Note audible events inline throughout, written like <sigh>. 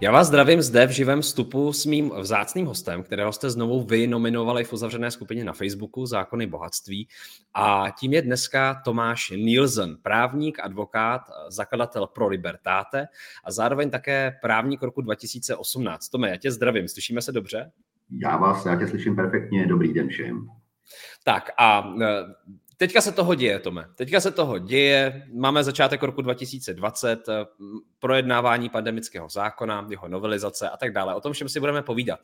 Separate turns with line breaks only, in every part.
Já vás zdravím zde v živém vstupu s mým vzácným hostem, kterého jste znovu vy nominovali v uzavřené skupině na Facebooku Zákony bohatství. A tím je dneska Tomáš Nielsen, právník, advokát, zakladatel pro Libertáte a zároveň také právník roku 2018. Tome, já tě zdravím, slyšíme se dobře?
Já vás, já tě slyším perfektně, dobrý den všem.
Tak a Teďka se toho děje, Tome. Teďka se toho děje. Máme začátek roku 2020, eh, projednávání pandemického zákona, jeho novelizace a tak dále. O tom všem si budeme povídat.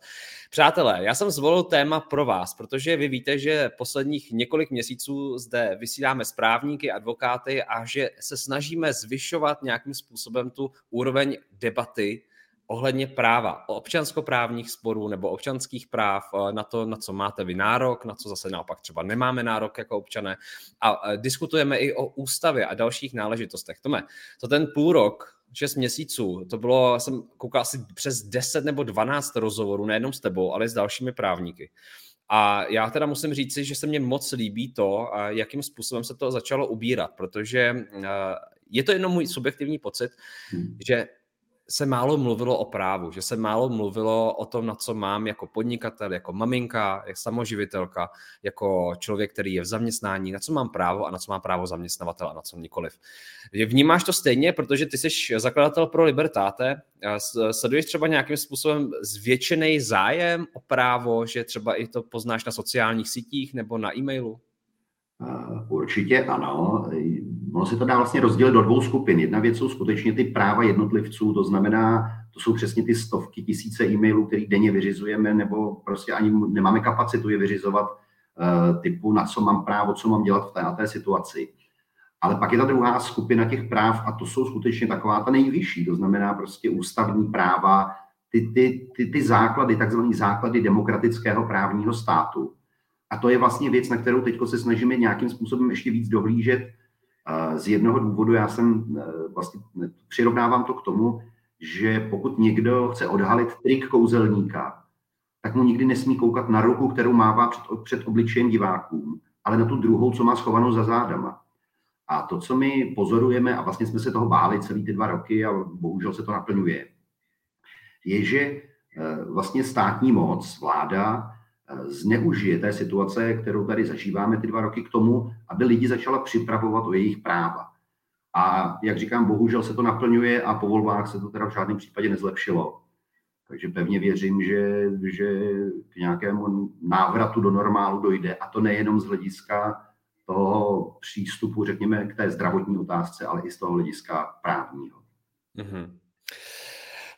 Přátelé, já jsem zvolil téma pro vás, protože vy víte, že posledních několik měsíců zde vysíláme správníky, advokáty a že se snažíme zvyšovat nějakým způsobem tu úroveň debaty ohledně práva, občanskoprávních sporů nebo občanských práv, eh, na to, na co máte vy nárok, na co zase naopak třeba nemáme nárok jako občané. A eh, diskutujeme i o ústavě a dalších náležitostech. Tome, to ten půl rok, 6 měsíců, to bylo, jsem koukal asi přes 10 nebo 12 rozhovorů, nejenom s tebou, ale s dalšími právníky. A já teda musím říci, že se mně moc líbí to, jakým způsobem se to začalo ubírat, protože eh, je to jenom můj subjektivní pocit, hmm. že se málo mluvilo o právu, že se málo mluvilo o tom, na co mám jako podnikatel, jako maminka, jako samoživitelka, jako člověk, který je v zaměstnání, na co mám právo a na co má právo zaměstnavatel a na co nikoliv. Vnímáš to stejně, protože ty jsi zakladatel pro Libertáte, sleduješ třeba nějakým způsobem zvětšený zájem o právo, že třeba i to poznáš na sociálních sítích nebo na e-mailu?
Určitě ano. Ono se to dá vlastně rozdělit do dvou skupin. Jedna věc jsou skutečně ty práva jednotlivců, to znamená, to jsou přesně ty stovky, tisíce e-mailů, které denně vyřizujeme, nebo prostě ani nemáme kapacitu je vyřizovat, eh, typu na co mám právo, co mám dělat v té té situaci. Ale pak je ta druhá skupina těch práv a to jsou skutečně taková ta nejvyšší, to znamená prostě ústavní práva, ty, ty, ty, ty základy, takzvané základy demokratického právního státu. A to je vlastně věc, na kterou teď se snažíme nějakým způsobem ještě víc dohlížet. Z jednoho důvodu já jsem e, vlastně přirovnávám to k tomu, že pokud někdo chce odhalit trik kouzelníka, tak mu nikdy nesmí koukat na ruku, kterou mává před, před obličejem divákům, ale na tu druhou, co má schovanou za zádama. A to, co my pozorujeme, a vlastně jsme se toho báli celý ty dva roky a bohužel se to naplňuje, je, že e, vlastně státní moc, vláda, zneužije té situace, kterou tady zažíváme ty dva roky k tomu, aby lidi začala připravovat o jejich práva. A jak říkám, bohužel se to naplňuje a po volbách se to teda v žádném případě nezlepšilo. Takže pevně věřím, že, že k nějakému návratu do normálu dojde. A to nejenom z hlediska toho přístupu, řekněme, k té zdravotní otázce, ale i z toho hlediska právního. Mm-hmm.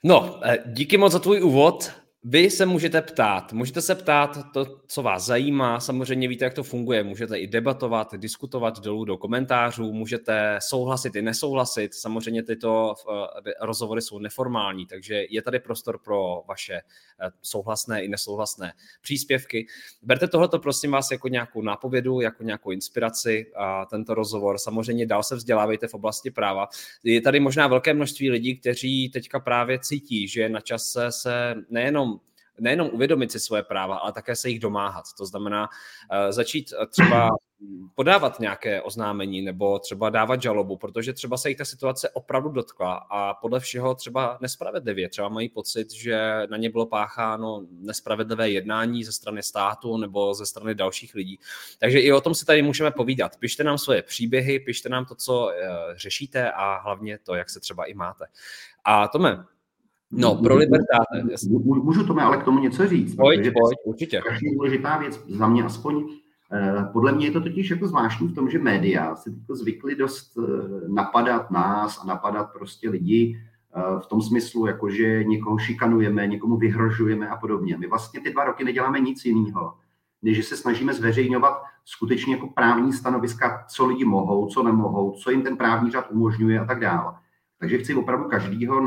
No, eh, díky moc za tvůj úvod. Vy se můžete ptát, můžete se ptát to, co vás zajímá, samozřejmě víte, jak to funguje, můžete i debatovat, diskutovat dolů do komentářů, můžete souhlasit i nesouhlasit, samozřejmě tyto eh, rozhovory jsou neformální, takže je tady prostor pro vaše eh, souhlasné i nesouhlasné příspěvky. Berte tohleto prosím vás jako nějakou nápovědu, jako nějakou inspiraci a tento rozhovor. Samozřejmě dál se vzdělávejte v oblasti práva. Je tady možná velké množství lidí, kteří teďka právě cítí, že je na čase se nejenom nejenom uvědomit si svoje práva, ale také se jich domáhat. To znamená uh, začít uh, třeba podávat nějaké oznámení nebo třeba dávat žalobu, protože třeba se jich ta situace opravdu dotkla a podle všeho třeba nespravedlivě. Třeba mají pocit, že na ně bylo pácháno nespravedlivé jednání ze strany státu nebo ze strany dalších lidí. Takže i o tom si tady můžeme povídat. Pište nám svoje příběhy, pište nám to, co uh, řešíte a hlavně to, jak se třeba i máte. A Tome, No, pro Libertáte.
Můžu tomu ale k tomu něco říct.
Pojď, pojď, určitě.
Je důležitá věc za mě aspoň. Eh, podle mě je to totiž jako zvláštní v tom, že média si zvykli dost eh, napadat nás a napadat prostě lidi eh, v tom smyslu, jako že někoho šikanujeme, někomu vyhrožujeme a podobně. My vlastně ty dva roky neděláme nic jiného, než že se snažíme zveřejňovat skutečně jako právní stanoviska, co lidi mohou, co nemohou, co jim ten právní řád umožňuje a tak dále. Takže chci opravdu každýho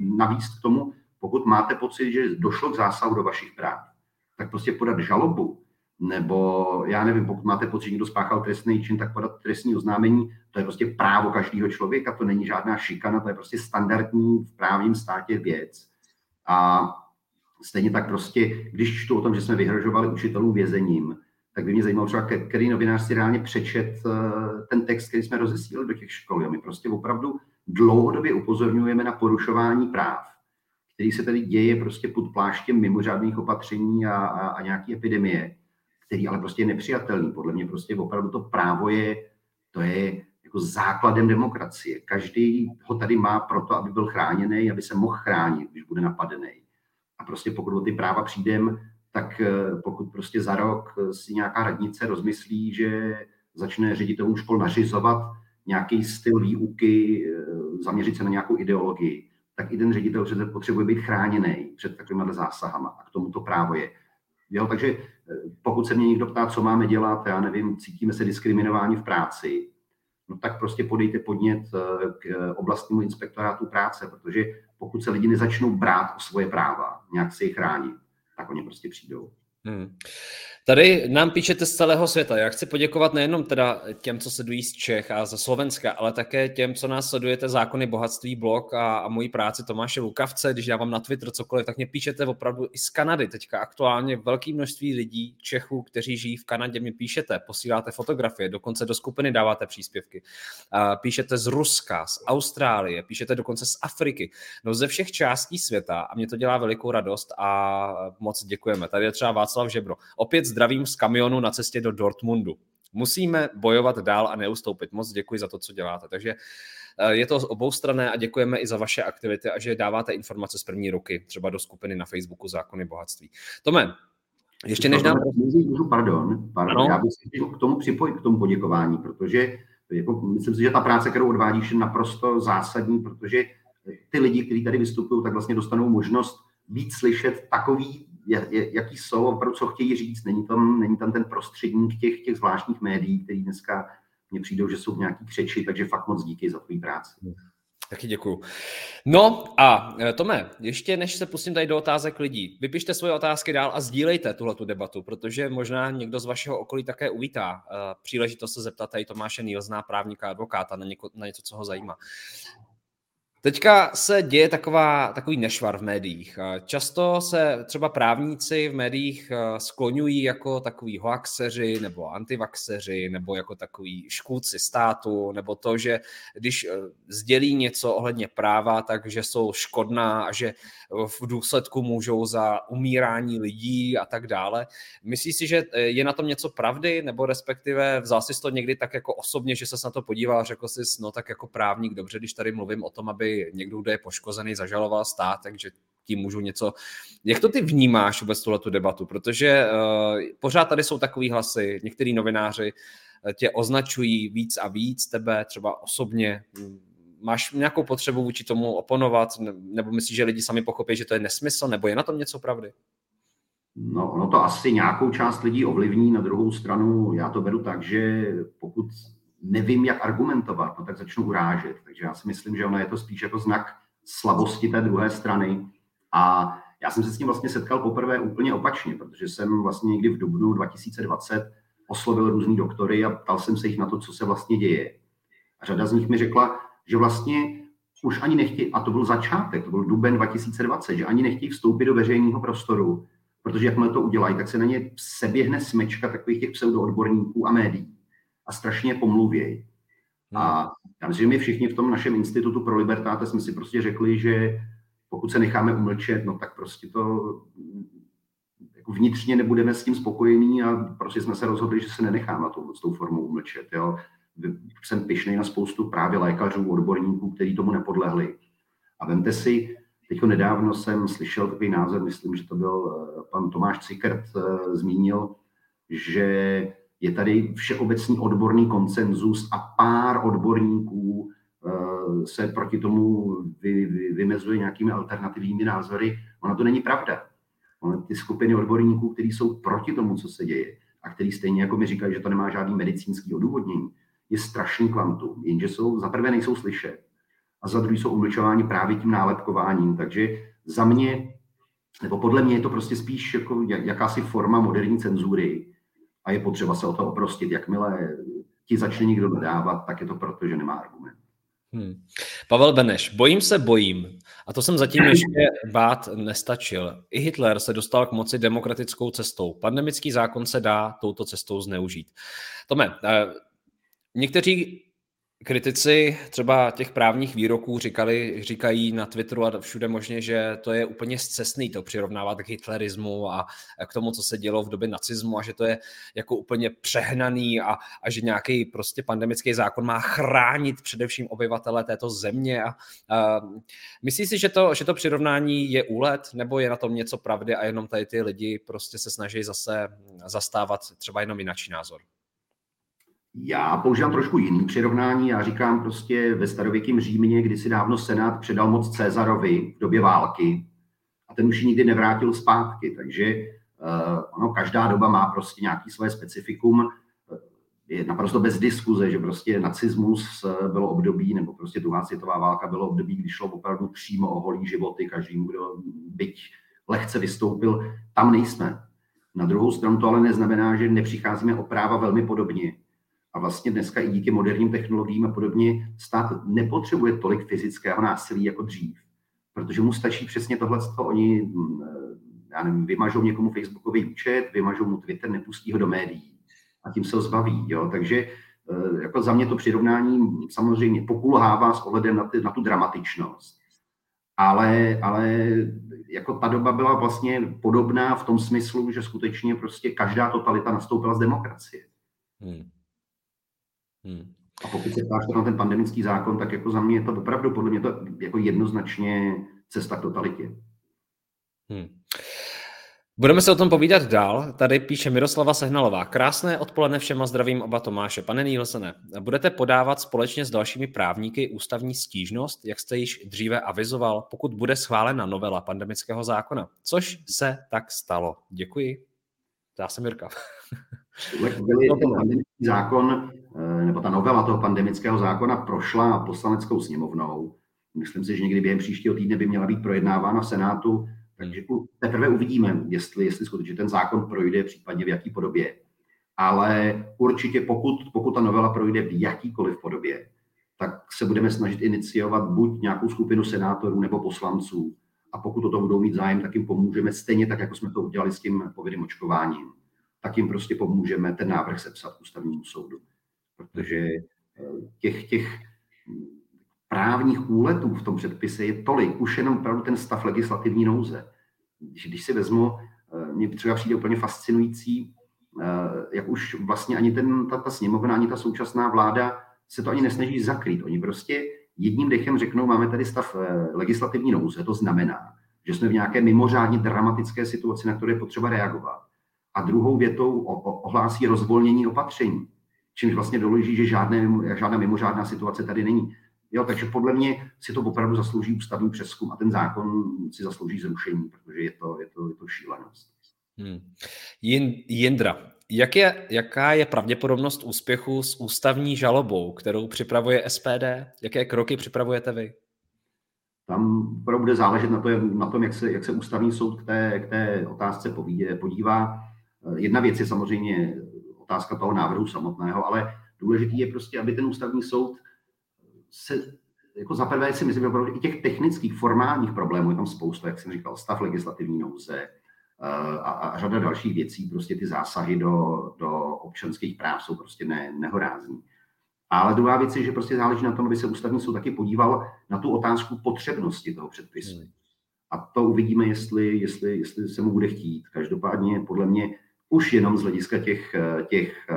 navíc k tomu, pokud máte pocit, že došlo k zásahu do vašich práv, tak prostě podat žalobu nebo já nevím, pokud máte pocit, že někdo spáchal trestný čin, tak podat trestní oznámení, to je prostě právo každého člověka, to není žádná šikana, to je prostě standardní v právním státě věc. A stejně tak prostě, když čtu o tom, že jsme vyhrožovali učitelům vězením, tak by mě zajímalo třeba, který novinář si reálně přečet eh, ten text, který jsme rozesílali do těch škol. A my prostě opravdu dlouhodobě upozorňujeme na porušování práv, který se tady děje prostě pod pláštěm mimořádných opatření a, a, a nějaké epidemie, který ale prostě je nepřijatelný. Podle mě prostě opravdu to právo je, to je jako základem demokracie. Každý ho tady má proto, aby byl chráněný, aby se mohl chránit, když bude napadený. A prostě pokud o ty práva přijdem, tak eh, pokud prostě za rok si nějaká radnice rozmyslí, že začne ředitelům škol nařizovat nějaký styl výuky, eh, zaměřit se na nějakou ideologii, tak i ten ředitel přece potřebuje být chráněný před takovými zásahama. A k tomu to právo je. Jo, takže eh, pokud se mě někdo ptá, co máme dělat, já nevím, cítíme se diskriminováni v práci, no tak prostě podejte podnět k oblastnímu inspektorátu práce, protože pokud se lidi nezačnou brát o svoje práva, nějak se je chránit, tak oni prostě přijdou. Hmm.
Tady nám píšete z celého světa. Já chci poděkovat nejenom teda těm, co sledují z Čech a ze Slovenska, ale také těm, co nás sledujete Zákony bohatství blog a, a mojí práci Tomáše Lukavce. Když já vám na Twitter cokoliv, tak mě píšete opravdu i z Kanady. Teďka aktuálně velké množství lidí, Čechů, kteří žijí v Kanadě, mi píšete, posíláte fotografie, dokonce do skupiny dáváte příspěvky. Píšete z Ruska, z Austrálie, píšete dokonce z Afriky. No ze všech částí světa a mě to dělá velikou radost a moc děkujeme. Tady je třeba Václav Žebro. Opět zdravím z kamionu na cestě do Dortmundu. Musíme bojovat dál a neustoupit. Moc děkuji za to, co děláte. Takže eh, je to oboustrané a děkujeme i za vaše aktivity a že dáváte informace z první ruky, třeba do skupiny na Facebooku Zákony bohatství. Tome, ještě než nám...
Můžu, pardon, pardon já bych se k tomu připojit, k tomu poděkování, protože jako, myslím si, že ta práce, kterou odvádíš, je naprosto zásadní, protože ty lidi, kteří tady vystupují, tak vlastně dostanou možnost být slyšet takový jaký jsou, opravdu co chtějí říct. Není tam, není tam ten prostředník těch, těch zvláštních médií, který dneska mně přijdou, že jsou v nějaký křeči, takže fakt moc díky za tvůj práci.
Taky děkuju. No a e, Tome, ještě než se pustím tady do otázek lidí, vypište svoje otázky dál a sdílejte tuhle tu debatu, protože možná někdo z vašeho okolí také uvítá uh, příležitost se zeptat tady Tomáše Nýlzná, právníka advokáta, na, něko, na něco, co ho zajímá. Teďka se děje taková, takový nešvar v médiích. Často se třeba právníci v médiích eh, skloňují jako takový hoaxeři nebo antivaxeři nebo jako takový škůdci státu nebo to, že když eh, sdělí něco ohledně práva, takže jsou škodná a že v důsledku můžou za umírání lidí a tak dále. Myslíš si, že eh, je na tom něco pravdy nebo respektive vzal jsi to někdy tak jako osobně, že se na to podíval a řekl jsi, no tak jako právník, dobře, když tady mluvím o tom, aby někdo, kdo je poškozený, zažaloval stát, takže tím můžu něco... Jak to ty vnímáš vůbec tuhle tu debatu? Protože uh, pořád tady jsou takový hlasy, některý novináři eh, tě označují víc a víc, tebe třeba osobně. Máš nějakou potřebu vůči tomu oponovat, nebo myslíš, že lidi sami pochopí, že to je nesmysl, nebo je na tom něco pravdy?
No, ono to asi nějakou část lidí ovlivní, na druhou stranu já to beru tak, že pokud nevím, jak argumentovat, no tak začnu urážet. Takže já si myslím, že ono je to spíš jako znak slabosti té druhé strany. A já jsem se s tím vlastně setkal poprvé úplně opačně, protože jsem vlastně někdy v dubnu 2020 oslovil různý doktory a ptal jsem se jich na to, co se vlastně děje. A řada z nich mi řekla, že vlastně už ani nechtějí, a to byl začátek, to byl duben 2020, že ani nechtějí vstoupit do veřejného prostoru, protože jakmile to udělají, tak se na ně seběhne smečka takových těch pseudoodborníků a médií a strašně pomluvějí. A hmm. já myslím, že my všichni v tom našem institutu pro libertáte jsme si prostě řekli, že pokud se necháme umlčet, no tak prostě to jako vnitřně nebudeme s tím spokojení a prostě jsme se rozhodli, že se nenecháme to, s tou formou umlčet. Jo. Jsem pišnej na spoustu právě lékařů, odborníků, kteří tomu nepodlehli. A vemte si, teďko nedávno jsem slyšel takový názor, myslím, že to byl eh, pan Tomáš Cikert, eh, zmínil, že je tady všeobecný odborný konsenzus a pár odborníků eh, se proti tomu vy, vy, vymezuje nějakými alternativními názory. Ona to není pravda. Ona, ty skupiny odborníků, kteří jsou proti tomu, co se děje, a který stejně jako mi říkají, že to nemá žádný medicínský odůvodnění, je strašný kvantum. Jenže jsou, za prvé nejsou slyšet a za druhé jsou umlčováni právě tím nálepkováním. Takže za mě, nebo podle mě je to prostě spíš jako jakási forma moderní cenzury, a je potřeba se o to oprostit. Jakmile ti začne někdo dodávat, tak je to proto, že nemá argument.
Hmm. Pavel Beneš, bojím se, bojím. A to jsem zatím <clears throat> ještě bát nestačil. I Hitler se dostal k moci demokratickou cestou. Pandemický zákon se dá touto cestou zneužít. Tome, eh, někteří Kritici třeba těch právních výroků říkali, říkají na Twitteru a všude možně, že to je úplně zcestný to přirovnávat k hitlerismu a k tomu, co se dělo v době nacismu a že to je jako úplně přehnaný a, a že nějaký prostě pandemický zákon má chránit především obyvatele této země. A, a myslíš si, že to, že to přirovnání je úlet nebo je na tom něco pravdy a jenom tady ty lidi prostě se snaží zase zastávat třeba jenom jináčí názor?
Já používám trošku jiný přirovnání. Já říkám prostě ve starověkém Římě, kdy si dávno Senát předal moc Cezarovi v době války a ten už ji nikdy nevrátil zpátky. Takže uh, ono, každá doba má prostě nějaký své specifikum. Je naprosto bez diskuze, že prostě nacismus bylo období, nebo prostě druhá světová válka bylo období, kdy šlo opravdu přímo o holý životy každému, kdo byť lehce vystoupil. Tam nejsme. Na druhou stranu to ale neznamená, že nepřicházíme o práva velmi podobně a vlastně dneska i díky moderním technologiím a podobně stát nepotřebuje tolik fyzického násilí jako dřív, protože mu stačí přesně tohle, oni, mm, já nevím, vymažou někomu Facebookový účet, vymažou mu Twitter, nepustí ho do médií a tím se ho zbaví. Jo? Takže eh, jako za mě to přirovnání samozřejmě pokulhává s ohledem na, ty, na tu dramatičnost. Ale, ale jako ta doba byla vlastně podobná v tom smyslu, že skutečně prostě každá totalita nastoupila z demokracie. Hmm. Hmm. A pokud se ptáš na ten pandemický zákon, tak jako za mě je to opravdu podle mě to jako jednoznačně cesta k totalitě. Hmm.
Budeme se o tom povídat dál. Tady píše Miroslava Sehnalová. Krásné odpoledne všema zdravím oba Tomáše. Pane Nielsene, budete podávat společně s dalšími právníky ústavní stížnost, jak jste již dříve avizoval, pokud bude schválena novela pandemického zákona, což se tak stalo. Děkuji. Dá se Mirka. <laughs>
ten pandemický zákon, eh, nebo ta novela toho pandemického zákona prošla poslaneckou sněmovnou. Myslím si, že někdy během příštího týdne by měla být projednávána v Senátu, takže teprve uvidíme, jestli, jestli skutečně ten zákon projde, případně v jaký podobě. Ale určitě pokud, pokud ta novela projde v jakýkoliv podobě, tak se budeme snažit iniciovat buď nějakou skupinu senátorů nebo poslanců. A pokud o to budou mít zájem, tak jim pomůžeme stejně tak, jako jsme to udělali s tím povinným očkováním tak jim prostě pomůžeme ten návrh sepsat ústavnímu soudu. Protože eh, těch, těch právních úletů v tom předpise je tolik, už jenom opravdu ten stav legislativní nouze. Když, když si vezmu, eh, mně třeba přijde úplně fascinující, eh, jak už vlastně ani ten, ta, ta sněmovna, ani ta současná vláda se to ani nesnaží zakrýt. Oni prostě jedním dechem řeknou, máme tady stav legislativní nouze, to znamená, že jsme v nějaké mimořádně dramatické situaci, na které je potřeba reagovat a druhou větou ohlásí rozvolnění opatření, čímž vlastně doloží, že žádné, žádná mimořádná situace tady není. Jo, takže podle mě si to opravdu zaslouží ústavní přeskum a ten zákon si zaslouží zrušení, protože je to, je to, je to šílenost. Hmm.
Jindra, jak je, jaká je pravděpodobnost úspěchu s ústavní žalobou, kterou připravuje SPD? Jaké kroky připravujete vy?
Tam bude záležet na, to, na tom, jak se, jak se ústavní soud k té, k té otázce podívá. Jedna věc je samozřejmě otázka toho návrhu samotného, ale důležitý je prostě, aby ten ústavní soud se, jako za prvé si myslím, že i těch technických, formálních problémů je tam spousta, jak jsem říkal, stav legislativní nouze eh, a, a řada dalších věcí, prostě ty zásahy do, do občanských práv jsou prostě ne, nehorázní. Ale druhá věc je, že prostě záleží na tom, aby se ústavní soud taky podíval na tu otázku potřebnosti toho předpisu. Hmm. A to uvidíme, jestli, jestli, jestli se mu bude chtít. Každopádně podle mě už jenom z hlediska těch, eh, těch eh,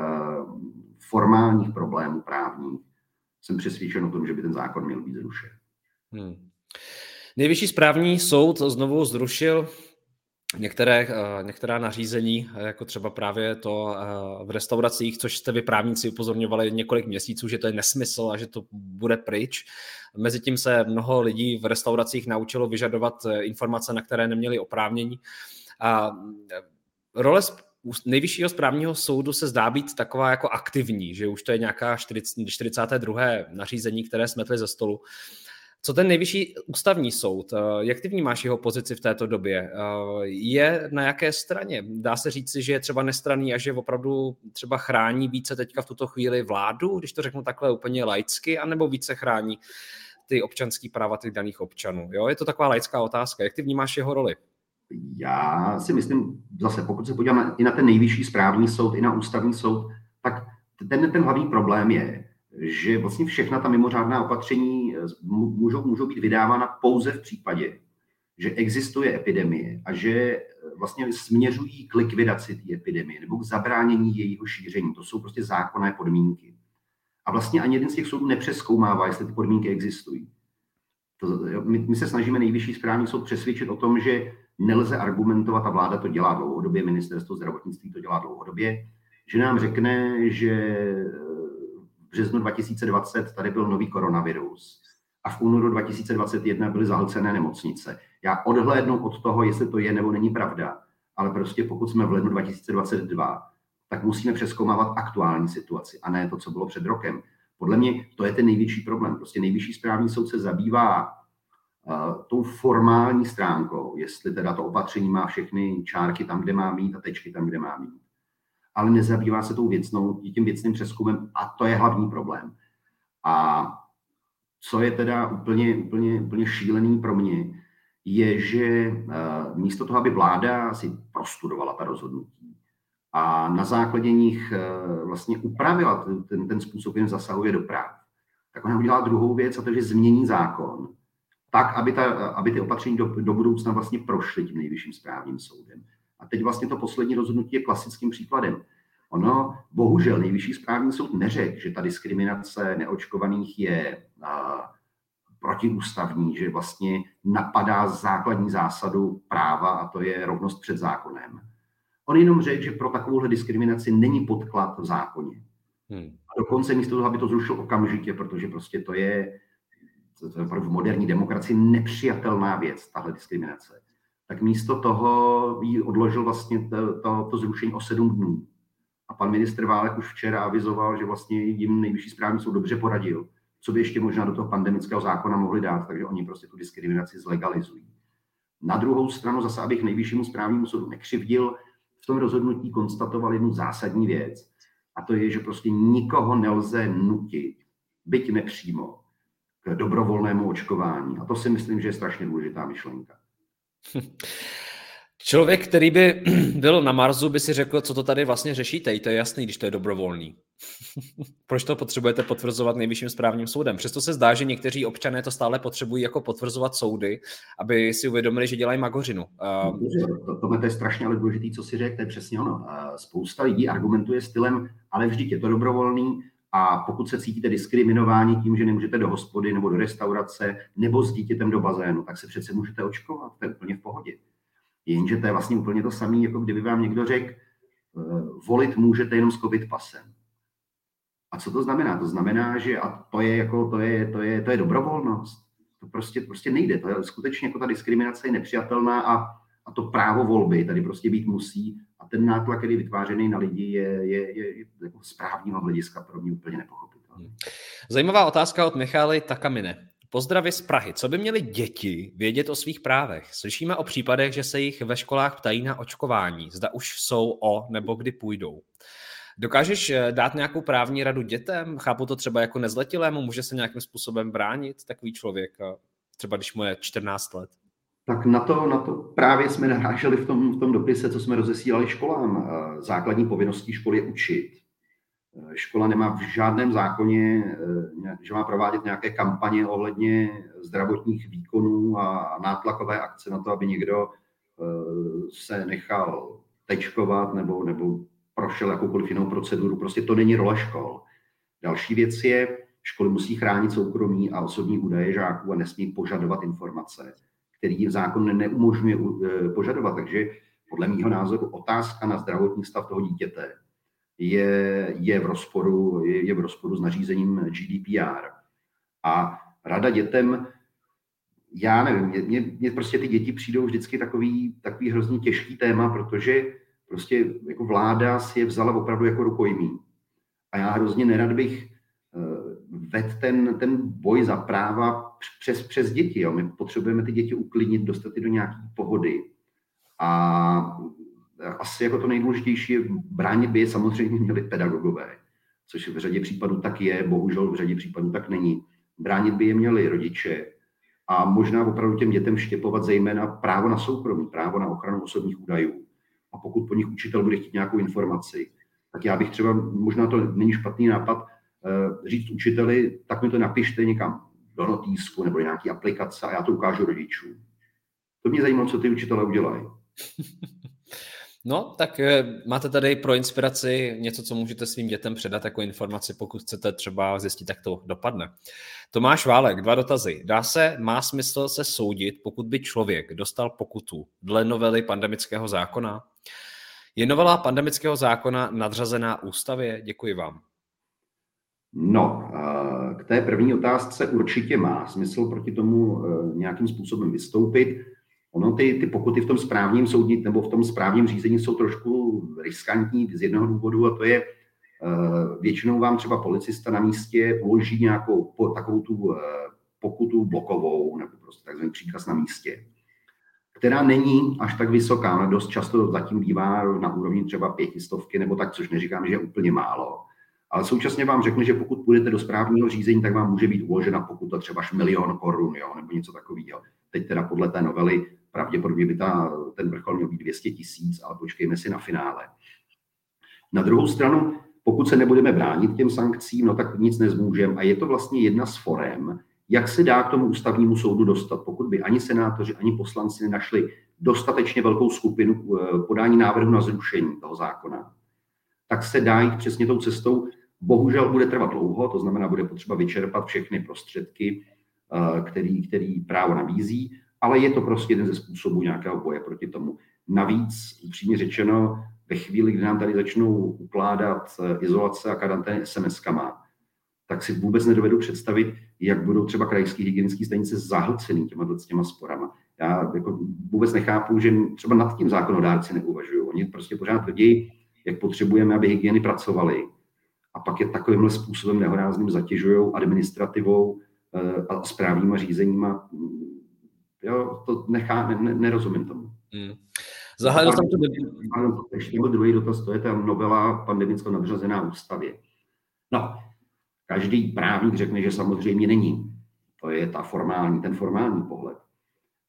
formálních problémů právních jsem přesvědčen o tom, že by ten zákon měl být zrušen. Hmm.
Nejvyšší správní soud znovu zrušil některé, eh, některá nařízení, jako třeba právě to v restauracích, což jste vy právníci upozorňovali několik měsíců, že to je nesmysl a že to bude pryč. Mezitím se mnoho lidí v restauracích naučilo vyžadovat informace, na které neměli oprávnění. A role nejvyššího správního soudu se zdá být taková jako aktivní, že už to je nějaká 40, 42. nařízení, které smetly ze stolu. Co ten nejvyšší ústavní soud, jak ty vnímáš jeho pozici v této době? Je na jaké straně? Dá se říci, že je třeba nestraný a že opravdu třeba chrání více teďka v tuto chvíli vládu, když to řeknu takhle úplně laicky, anebo více chrání ty občanské práva těch daných občanů? Jo? Je to taková laická otázka. Jak ty vnímáš jeho roli?
Já si myslím, zase pokud se podíváme i na ten nejvyšší správní soud, i na ústavní soud, tak ten, ten hlavní problém je, že vlastně všechna ta mimořádná opatření eh, můžou, můžou být vydávána pouze v případě, že existuje epidemie a že eh, vlastně směřují k likvidaci té epidemie nebo k zabránění jejího šíření. To jsou prostě zákonné podmínky. A vlastně ani jeden z těch soudů nepřeskoumává, jestli ty podmínky existují. To, my, my se snažíme nejvyšší správní soud přesvědčit o tom, že nelze argumentovat, a vláda to dělá dlouhodobě, ministerstvo zdravotnictví to dělá dlouhodobě, že nám řekne, že v březnu 2020 tady byl nový koronavirus a v únoru 2021 byly zahlcené nemocnice. Já odhlédnu od toho, jestli to je nebo není pravda, ale prostě pokud jsme v lednu 2022, tak musíme přeskoumávat aktuální situaci a ne to, co bylo před rokem. Podle mě to je ten největší problém. Prostě nejvyšší správní soud se zabývá tou formální stránkou, jestli teda to opatření má všechny čárky tam, kde má mít a tečky tam, kde má mít ale nezabývá se tou věcnou, tím věcným přeskumem a to je hlavní problém. A co je teda úplně, úplně, úplně šílený pro mě, je, že eh, místo toho, aby vláda si prostudovala ta rozhodnutí a na základě nich eh, vlastně upravila ten, ten způsob, jen zasahuje do práv, tak ona udělá druhou věc a to, že změní zákon tak, aby, ta, aby ty opatření do, do budoucna vlastně prošly tím nejvyšším správním soudem. A teď vlastně to poslední rozhodnutí je klasickým příkladem. Ono, bohužel, nejvyšší správní soud neřekl, že ta diskriminace neočkovaných je a, protiústavní, že vlastně napadá základní zásadu práva a to je rovnost před zákonem. On jenom řekl, že pro takovouhle diskriminaci není podklad v zákoně. Hmm. A dokonce místo toho, aby to zrušil okamžitě, protože prostě to je v moderní demokracii nepřijatelná věc, tahle diskriminace tak místo toho jí odložil vlastně to, to, to zrušení o sedm dnů. A pan ministr Válek už včera avizoval, že vlastně jim nejvyšší správní soud dobře poradil, co by ještě možná do toho pandemického zákona mohli dát, takže oni prostě tu diskriminaci zlegalizují. Na druhou stranu zase, abych nejvyššímu správnímu soudu nekřivdil, v tom rozhodnutí konstatoval jednu zásadní věc, a to je, že prostě nikoho nelze nutit, byť nepřímo, k dobrovolnému očkování. A to si myslím, že je strašně důležitá myšlenka. <laughs>
Člověk, který by <clears throat> byl na Marsu, by si řekl, co to tady vlastně řešíte. I to je jasný, když to je dobrovolný. <laughs> Proč to potřebujete potvrzovat nejvyšším správním soudem? Přesto se zdá, že někteří občané to stále potřebují jako potvrzovat soudy, aby si uvědomili, že dělají magořinu.
No, to, to, to je strašně ale důležité, co si řekl, to je přesně ono. Spousta lidí argumentuje stylem, ale vždyť je to dobrovolný, a pokud se cítíte diskriminováni tím, že nemůžete do hospody nebo do restaurace nebo s dítětem do bazénu, tak se přece můžete očkovat, to je úplně v pohodě. Jenže to je vlastně úplně to samé, jako kdyby vám někdo řekl, eh, volit můžete jenom s covid pasem. A co to znamená? To znamená, že a to je, jako, to je, to je, to je dobrovolnost. To prostě, prostě nejde. To je skutečně jako ta diskriminace je nepřijatelná a, a to právo volby tady prostě být musí a ten nátlak, který je vytvářený na lidi, je, je, je, je jako z právního hlediska pro mě úplně nepochopitelný. Hmm.
Zajímavá otázka od Michály Takamine. Pozdravy z Prahy. Co by měly děti vědět o svých právech? Slyšíme o případech, že se jich ve školách ptají na očkování. Zda už jsou o nebo kdy půjdou. Dokážeš eh, dát nějakou právní radu dětem? Chápu to třeba jako nezletilému? Může se nějakým způsobem bránit takový člověk, eh, třeba když mu je 14 let?
Tak na to, na to právě jsme naráželi v tom, v tom dopise, co jsme rozesílali školám. Základní povinností školy je učit. Škola nemá v žádném zákoně, eh, že má provádět nějaké kampaně ohledně zdravotních výkonů a nátlakové akce na to, aby někdo eh, se nechal tečkovat nebo, nebo prošel jakoukoliv jinou proceduru. Prostě to není role škol. Další věc je, školy musí chránit soukromí a osobní údaje žáků a nesmí požadovat informace který zákon neumožňuje eh, požadovat. Takže podle mého názoru otázka na zdravotní stav toho dítěte je, je, v, rozporu, je, je v rozporu s nařízením GDPR. A rada dětem, já nevím, mě, mě prostě ty děti přijdou vždycky takový, takový hrozně těžký téma, protože prostě jako vláda si je vzala opravdu jako rukojmí. A já hrozně nerad bych ved ten, ten boj za práva přes, přes děti. Jo. My potřebujeme ty děti uklidnit, dostat je do nějaké pohody. A asi jako to nejdůležitější je bránit by je samozřejmě měli pedagogové, což v řadě případů tak je, bohužel v řadě případů tak není. Bránit by je měli rodiče a možná opravdu těm dětem štěpovat zejména právo na soukromí, právo na ochranu osobních údajů. A pokud po nich učitel bude chtít nějakou informaci, tak já bych třeba, možná to není špatný nápad, eh, říct učiteli, tak mi to napište někam do notýsku nebo nějaký aplikace a já to ukážu rodičům. To mě zajímalo, co ty učitelé udělají. <laughs>
No, tak eh, máte tady pro inspiraci něco, co můžete svým dětem předat jako informaci, pokud chcete třeba zjistit, jak to dopadne. Tomáš Válek, dva dotazy. Dá se, má smysl se soudit, pokud by člověk dostal pokutu dle novely pandemického zákona? Je novela pandemického zákona nadřazená ústavě? Děkuji vám.
No, k té první otázce určitě má smysl proti tomu eh, nějakým způsobem vystoupit. Ono ty, ty pokuty v tom správním soudní nebo v tom správním řízení jsou trošku riskantní z jednoho důvodu a to je, eh, většinou vám třeba policista na místě uloží nějakou takovou tu eh, pokutu blokovou nebo prostě takzvaný příkaz na místě, která není až tak vysoká, ale dost často zatím bývá na úrovni třeba pětistovky nebo tak, což neříkám, že je úplně málo. Ale současně vám řekne, že pokud půjdete do správního řízení, tak vám může být uložena pokuta třeba až milion korun, jo, nebo něco takového. Teď teda podle té novely pravděpodobně by ta, ten vrchol měl být 200 tisíc, ale počkejme si na finále. Na druhou stranu, pokud se nebudeme bránit těm sankcím, no tak nic nezmůžeme. A je to vlastně jedna z forem, jak se dá k tomu ústavnímu soudu dostat, pokud by ani senátoři, ani poslanci nenašli dostatečně velkou skupinu eh, podání návrhu na zrušení toho zákona, tak se dá jít přesně tou cestou. Bohužel bude trvat dlouho, to znamená, bude potřeba vyčerpat všechny prostředky, eh, který, který právo nabízí, ale je to prostě jeden ze způsobů nějakého boje proti tomu. Navíc, upřímně řečeno, ve chvíli, kdy nám tady začnou ukládat eh, izolace a karantény SMS-kama, tak si vůbec nedovedu představit, jak budou třeba krajské hygienické stanice zahlcený těma, těma sporama. Já jako vůbec nechápu, že třeba nad tím zákonodárci neuvažují. Oni prostě pořád tvrdí, jak potřebujeme, aby hygieny pracovaly. A pak je takovýmhle způsobem nehorázným zatěžují administrativou eh, a správníma řízeníma Jo, to nechá, ne, nerozumím tomu. Hmm.
Zahledl jsem to...
Ano, ještě byl druhý dotaz, to je ta novela pandemicko nadřazená ústavě. No, každý právník řekne, že samozřejmě není. To je ta formální, ten formální pohled.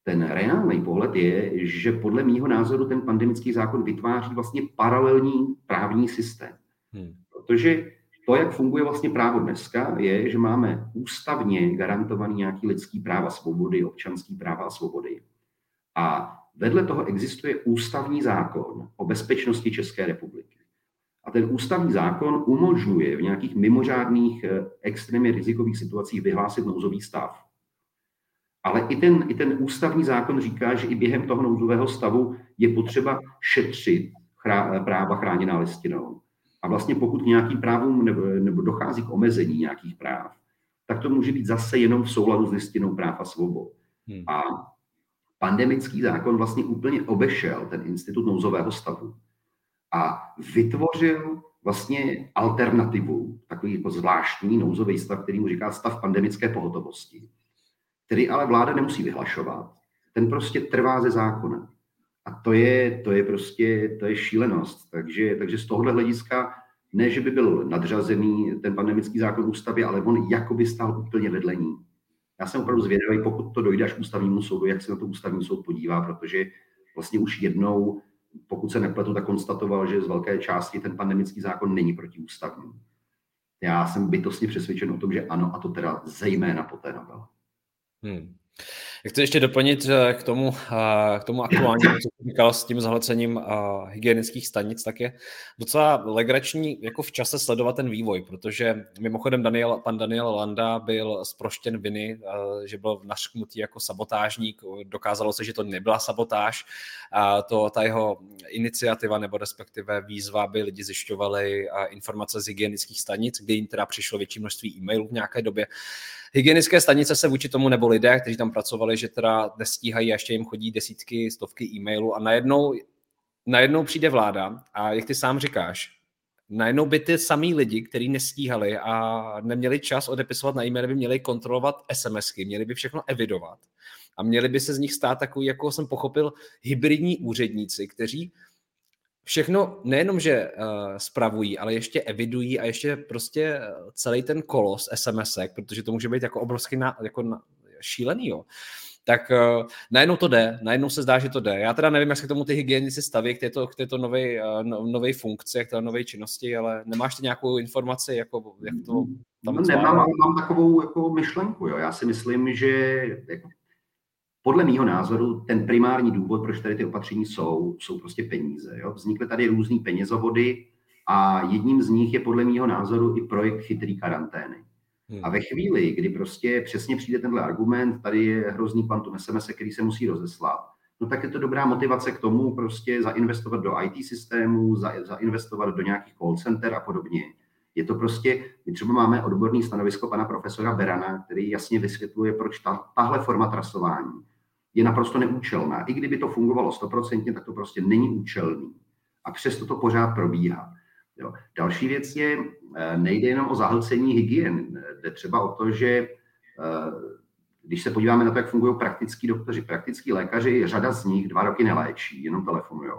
Ten reálný pohled je, že podle mýho názoru ten pandemický zákon vytváří vlastně paralelní právní systém. Hmm. Protože to, jak funguje vlastně právo dneska, je, že máme ústavně garantovaný nějaký lidský práva, svobody, občanský práva a svobody. A vedle toho existuje ústavní zákon o bezpečnosti České republiky. A ten ústavní zákon umožňuje v nějakých mimořádných eh, extrémně rizikových situacích vyhlásit nouzový stav. Ale i ten, i ten ústavní zákon říká, že i během toho nouzového stavu je potřeba šetřit práva chráněná listinou. A vlastně pokud nějakým právům nebo, nebo dochází k omezení nějakých práv, tak to může být zase jenom v souladu s listinou práv a svobod. Hmm. A pandemický zákon vlastně úplně obešel ten institut nouzového stavu a vytvořil vlastně alternativu, takový jako zvláštní nouzový stav, který mu říká stav pandemické pohotovosti, který ale vláda nemusí vyhlašovat. Ten prostě trvá ze zákona. A to je, to je prostě, to je šílenost. Takže, takže z tohohle hlediska ne, že by byl nadřazený ten pandemický zákon ústavy, ale on jakoby stál úplně vedle ní. Já jsem opravdu zvědavý, pokud to dojde až k ústavnímu soudu, jak se na to ústavní soud podívá, protože vlastně už jednou, pokud se nepletu, tak konstatoval, že z velké části ten pandemický zákon není protiústavní. Já jsem bytostně přesvědčen o tom, že ano, a to teda zejména po té novele.
Hmm. Chci ještě doplnit k tomu, k tomu aktuálnímu, co jsi říkal s tím zahlcením hygienických stanic, tak je docela legrační jako v čase sledovat ten vývoj, protože mimochodem Daniel, pan Daniel Landa byl zproštěn viny, že byl našknutý jako sabotážník, dokázalo se, že to nebyla sabotáž, a to ta jeho iniciativa nebo respektive výzva, aby lidi zjišťovali informace z hygienických stanic, kdy jim teda přišlo větší množství e-mailů v nějaké době, Hygienické stanice se vůči tomu nebo lidé, kteří tam pracovali, že teda nestíhají a ještě jim chodí desítky, stovky e-mailů a najednou, najednou přijde vláda a jak ty sám říkáš, najednou by ty samý lidi, kteří nestíhali a neměli čas odepisovat na e-mail, by měli kontrolovat SMSky, měli by všechno evidovat a měli by se z nich stát takový, jako jsem pochopil, hybridní úředníci, kteří všechno nejenom, že uh, spravují, ale ještě evidují a ještě prostě celý ten kolos SMSek, protože to může být jako obrovský na, jako na, šílený, jo tak uh, najednou to jde, najednou se zdá, že to jde. Já teda nevím, jak se k tomu ty hygienici staví, k této, k této nové uh, no, funkci, k té nové činnosti, ale nemáš ty nějakou informaci, jako, jak to
tam no, Nemám, mám, mám takovou jako myšlenku. Jo. Já si myslím, že jako, podle mého názoru ten primární důvod, proč tady ty opatření jsou, jsou prostě peníze. Jo. Vznikly tady různé penězovody a jedním z nich je podle mého názoru i projekt chytrý karantény. A ve chvíli, kdy prostě přesně přijde tenhle argument, tady je hrozný kvantum SMS, který se musí rozeslat, no tak je to dobrá motivace k tomu prostě zainvestovat do IT systémů, za, zainvestovat do nějakých call center a podobně. Je to prostě, my třeba máme odborný stanovisko pana profesora Berana, který jasně vysvětluje, proč ta, tahle forma trasování je naprosto neúčelná. I kdyby to fungovalo stoprocentně, tak to prostě není účelný. A přesto to pořád probíhá. Jo. Další věc je, eh, nejde jenom o zahlcení hygien, jde třeba o to, že eh, když se podíváme na to, jak fungují praktický doktoři, praktický lékaři, řada z nich dva roky neléčí, jenom telefonují.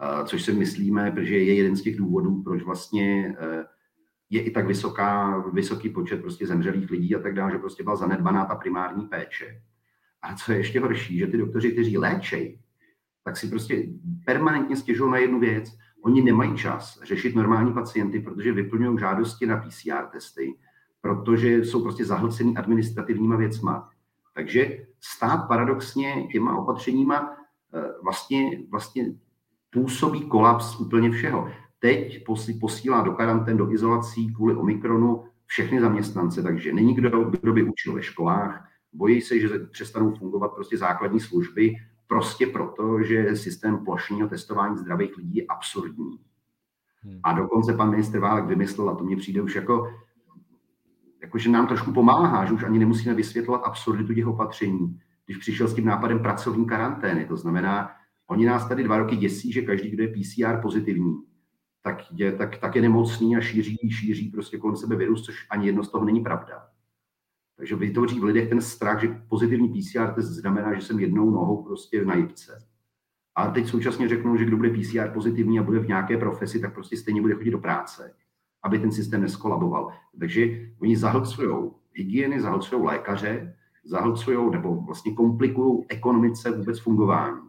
Eh, což si myslíme, protože je jeden z těch důvodů, proč vlastně je i tak vysoká, vysoký počet prostě zemřelých lidí a tak dále, že prostě byla zanedbaná ta primární péče. A co je ještě horší, že ty doktoři, kteří léčejí, tak si prostě permanentně stěžují na jednu věc. Oni nemají čas řešit normální pacienty, protože vyplňují žádosti na PCR testy, protože jsou prostě zahlcený administrativníma věcma. Takže stát paradoxně těma opatřeníma eh, vlastně, vlastně působí kolaps úplně všeho. Teď posílá do karantén, do izolací kvůli Omikronu všechny zaměstnance, takže není kdo, kdo by učil ve školách, bojí se, že přestanou fungovat prostě základní služby, prostě proto, že systém plošního testování zdravých lidí je absurdní. Hmm. A dokonce pan ministr Válek vymyslel, a to mně přijde už jako, jako, že nám trošku pomáhá, že už ani nemusíme vysvětlovat absurditu těch opatření, když přišel s tím nápadem pracovní karantény. To znamená, oni nás tady dva roky děsí, že každý, kdo je PCR pozitivní, tak je, tak, tak je nemocný a šíří, šíří prostě kolem sebe virus, což ani jedno z toho není pravda. Takže vytvoří v lidech ten strach, že pozitivní PCR test znamená, že jsem jednou nohou prostě na jibce. A teď současně řeknou, že kdo bude PCR pozitivní a bude v nějaké profesi, tak prostě stejně bude chodit do práce, aby ten systém neskolaboval. Takže oni zahlcují hygieny, zahlcují lékaře, zahlcují nebo vlastně komplikují ekonomice vůbec fungování.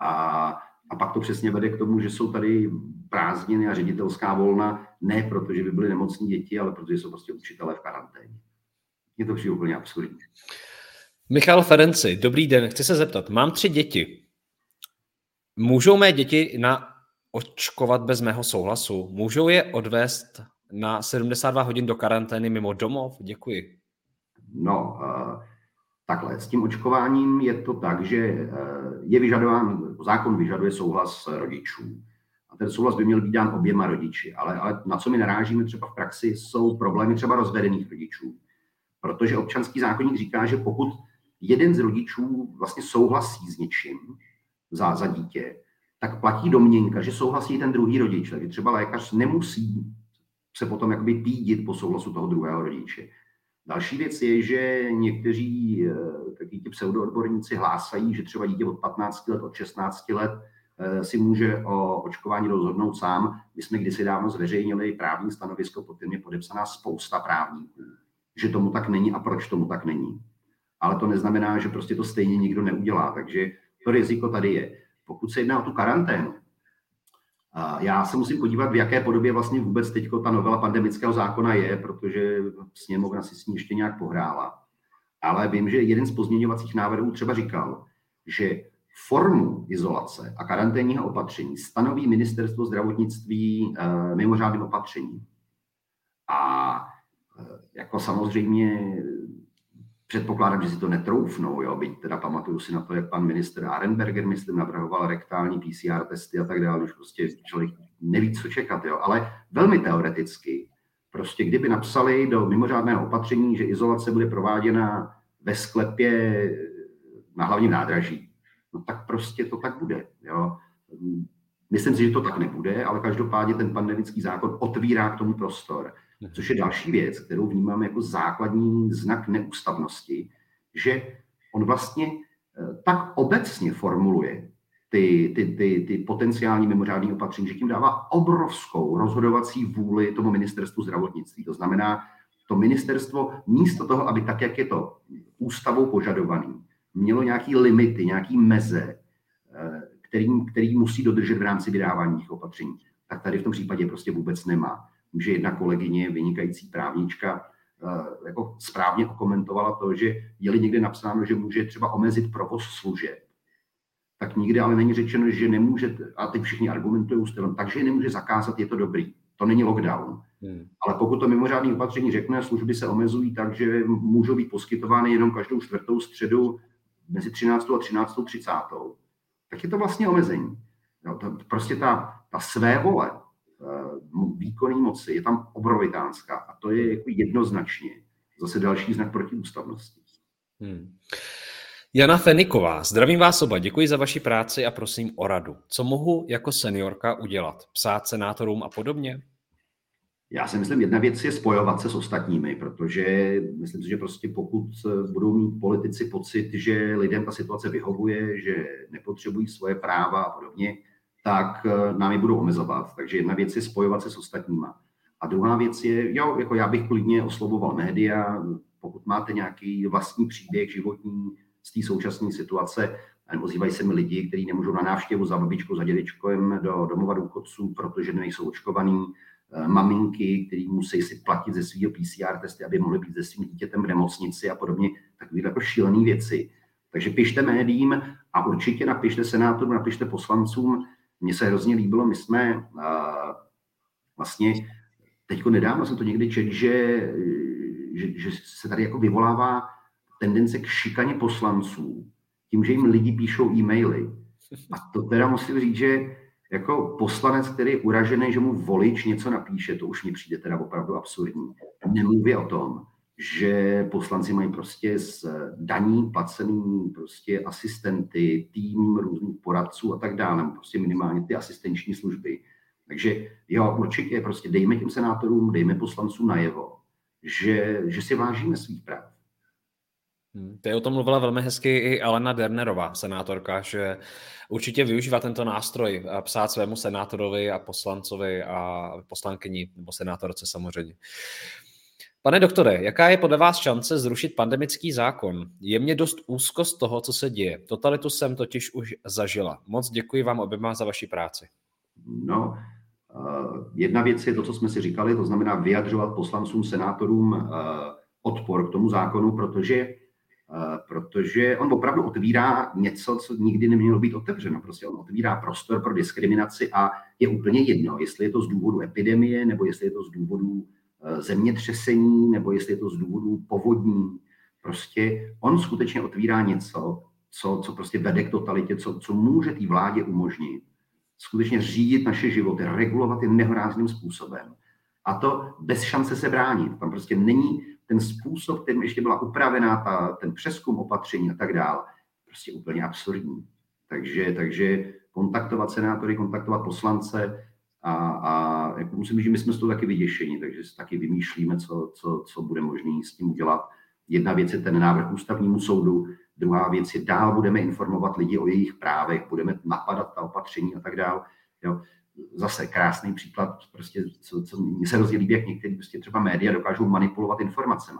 A, a pak to přesně vede k tomu, že jsou tady prázdniny a ředitelská volna, ne protože by byly nemocní děti, ale protože jsou prostě učitelé v karanténě. Je to přijde úplně absurdní.
Michal Ferenci, dobrý den. Chci se zeptat, mám tři děti. Můžou mé děti na očkovat bez mého souhlasu? Můžou je odvést na 72 hodin do karantény mimo domov? Děkuji.
No, uh, takhle, s tím očkováním je to tak, že uh, je vyžadován, zákon vyžaduje souhlas rodičů. A ten souhlas by měl být dán oběma rodiči. Ale, ale na co my narážíme třeba v praxi, jsou problémy třeba rozvedených rodičů protože občanský zákonník říká, že pokud jeden z rodičů vlastně souhlasí s něčím za, za dítě, tak platí domněnka, že souhlasí ten druhý rodič. Takže třeba lékař nemusí se potom jakoby pídit po souhlasu toho druhého rodiče. Další věc je, že někteří eh, taky ti pseudoodborníci hlásají, že třeba dítě od 15 let, od 16 let eh, si může o očkování rozhodnout sám. My jsme kdysi dávno zveřejnili právní stanovisko, pod kterým je podepsaná spousta právníků že tomu tak není a proč tomu tak není. Ale to neznamená, že prostě to stejně nikdo neudělá. Takže to riziko tady je. Pokud se jedná o tu karanténu, já se musím podívat, v jaké podobě vlastně vůbec teď ta novela pandemického zákona je, protože sněmovna si s ní ještě nějak pohrála. Ale vím, že jeden z pozměňovacích návrhů třeba říkal, že formu izolace a karanténního opatření stanoví ministerstvo zdravotnictví eh, mimořádným opatřením. A jako samozřejmě předpokládám, že si to netroufnou, jo, byť teda pamatuju si na to, jak pan minister Arenberger, myslím, navrhoval rektální PCR testy a tak dále, už prostě člověk neví, co čekat, jo, ale velmi teoreticky, prostě kdyby napsali do mimořádného opatření, že izolace bude prováděna ve sklepě na hlavním nádraží, no tak prostě to tak bude, jo. Myslím si, že to tak nebude, ale každopádně ten pandemický zákon otvírá k tomu prostor. Což je další věc, kterou vnímám jako základní znak neústavnosti, že on vlastně eh, tak obecně formuluje ty, ty, ty, ty potenciální mimořádné opatření, že tím dává obrovskou rozhodovací vůli tomu ministerstvu zdravotnictví. To znamená, to ministerstvo místo toho, aby tak, jak je to ústavou požadovaný, mělo nějaký limity, nějaký meze, eh, který, který musí dodržet v rámci vydávání těch opatření, tak tady v tom případě prostě vůbec nemá. Může jedna kolegyně, vynikající právnička, eh, jako správně okomentovala to, že je-li někde napsáno, že může třeba omezit provoz služeb, tak nikdy ale není řečeno, že nemůže, a teď všichni argumentují stylem, takže nemůže zakázat, je to dobrý. To není lockdown. Hmm. Ale pokud to mimořádné opatření řekne, služby se omezují tak, že můžou být poskytovány jenom každou čtvrtou středu mezi 13. a 13. 30. tak je to vlastně omezení. Jo, to, prostě ta, ta své vole výkonné moci je tam obrovitánská a to je jako jednoznačně zase další znak protiústavnosti. Hmm.
Jana Feniková, zdravím vás oba, děkuji za vaši práci a prosím o radu. Co mohu jako seniorka udělat? Psát senátorům a podobně?
Já si myslím, jedna věc je spojovat se s ostatními, protože myslím si, že prostě pokud budou mít politici pocit, že lidem ta situace vyhovuje, že nepotřebují svoje práva a podobně, tak eh, nám je budou omezovat. Takže jedna věc je spojovat se s ostatníma. A druhá věc je, jo, jako já bych klidně oslovoval média, pokud máte nějaký vlastní příběh životní z té současné situace, ozývají se mi lidi, kteří nemůžou na návštěvu za babičkou, za dědečkem do domova důchodců, protože nejsou očkovaný, Eh, maminky, které musí si platit ze svého PCR testy, aby mohly být se svým dítětem v nemocnici a podobně, takové jako šílené věci. Takže pište médiím a určitě napište senátorům, napište poslancům. Mně se hrozně líbilo, my jsme uh, vlastně, teďko nedávno jsem to někdy četl, že, že, že se tady jako vyvolává tendence k šikaně poslanců, tím, že jim lidi píšou e-maily. A to teda musím říct, že jako poslanec, který je uražený, že mu volič něco napíše, to už mi přijde teda opravdu absurdní. Nemluvě o tom, že poslanci mají prostě z daní placený prostě asistenty, tým různých poradců a tak dále, prostě minimálně ty asistenční služby. Takže jo, určitě prostě dejme těm senátorům, dejme poslancům najevo, že, že si vážíme svých práv.
Hmm, je o tom mluvila velmi hezky i Alena Dernerová, senátorka, že určitě využívá tento nástroj a psát svému senátorovi a poslancovi a poslankyni, nebo senátorce samozřejmě. Pane doktore, jaká je podle vás šance zrušit pandemický zákon? Je mě dost úzkost toho, co se děje. Totalitu jsem totiž už zažila. Moc děkuji vám oběma za vaši práci.
No, uh, jedna věc je to, co jsme si říkali, to znamená vyjadřovat poslancům, senátorům uh, odpor k tomu zákonu, protože Eh, protože on opravdu otvírá něco, co nikdy nemělo být otevřeno. Prostě on otvírá prostor pro diskriminaci a je úplně jedno, jestli je to z důvodu epidemie, nebo jestli je to z důvodu eh, zemětřesení, nebo jestli je to z důvodu povodní. Prostě on skutečně otvírá něco, co, co prostě vede k totalitě, co, co může té vládě umožnit skutečně řídit naše životy, regulovat je nehorázným způsobem. A to bez šance se bránit. Tam prostě není ten způsob, kterým ještě byla upravená ta, ten přeskum opatření a tak dále, prostě úplně absurdní. Takže, takže kontaktovat senátory, kontaktovat poslance a, a jako musím říct, že my jsme z toho taky vyděšení, takže si taky vymýšlíme, co, co, co bude možné s tím udělat. Jedna věc je ten návrh ústavnímu soudu, druhá věc je dál budeme informovat lidi o jejich právech, budeme napadat ta opatření a tak dále. Jo zase krásný příklad, prostě, co, co mně se hrozně líbí, jak některé prostě třeba média dokážou manipulovat informacemi.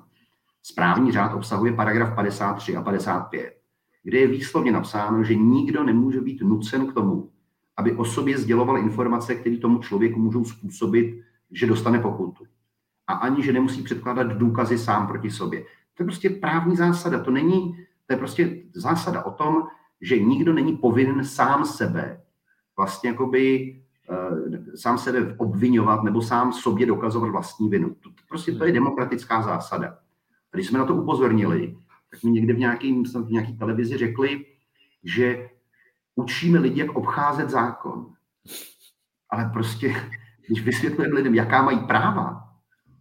Správní řád obsahuje paragraf 53 a 55, kde je výslovně napsáno, že nikdo nemůže být nucen k tomu, aby o sobě sděloval informace, které tomu člověku můžou způsobit, že dostane pokutu. A ani, že nemusí předkládat důkazy sám proti sobě. To je prostě právní zásada. To není, to je prostě zásada o tom, že nikdo není povinen sám sebe vlastně jakoby Eh, sám sebe obvinovat nebo sám sobě dokazovat vlastní vinu. To, prostě to je demokratická zásada. Když jsme na to upozornili, tak mi někde v, nějaký, v nějaký televizi řekli, že učíme lidi, jak obcházet zákon. Ale prostě, když vysvětlujeme lidem, jaká mají práva,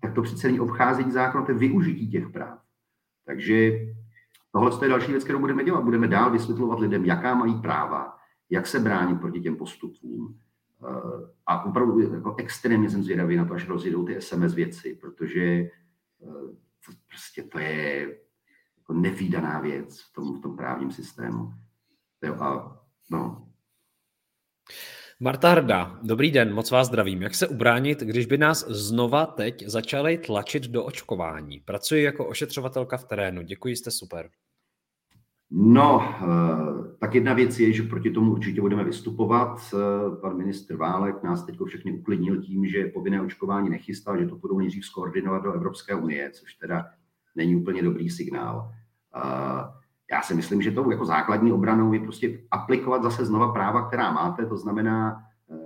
tak to přece není obcházení zákona, to je využití těch práv. Takže tohle je další věc, kterou budeme dělat. Budeme dál vysvětlovat lidem, jaká mají práva, jak se bránit proti těm postupům A opravdu jako extrémně jsem zvědavý na to, až rozjedou ty SMS věci, protože to prostě to je jako nevýdaná věc v tom, v tom právním systému. A, no.
Marta Hrda, dobrý den, moc vás zdravím. Jak se ubránit, když by nás znova teď začali tlačit do očkování? Pracuji jako ošetřovatelka v terénu. Děkuji, jste super.
No, eh, tak jedna věc je, že proti tomu určitě budeme vystupovat. Eh, pan ministr Válek nás teď všechny uklidnil tím, že povinné očkování nechystá, že to budou nejdřív skoordinovat do Evropské unie, což teda není úplně dobrý signál. Eh, já si myslím, že tou jako základní obranou je prostě aplikovat zase znova práva, která máte, to znamená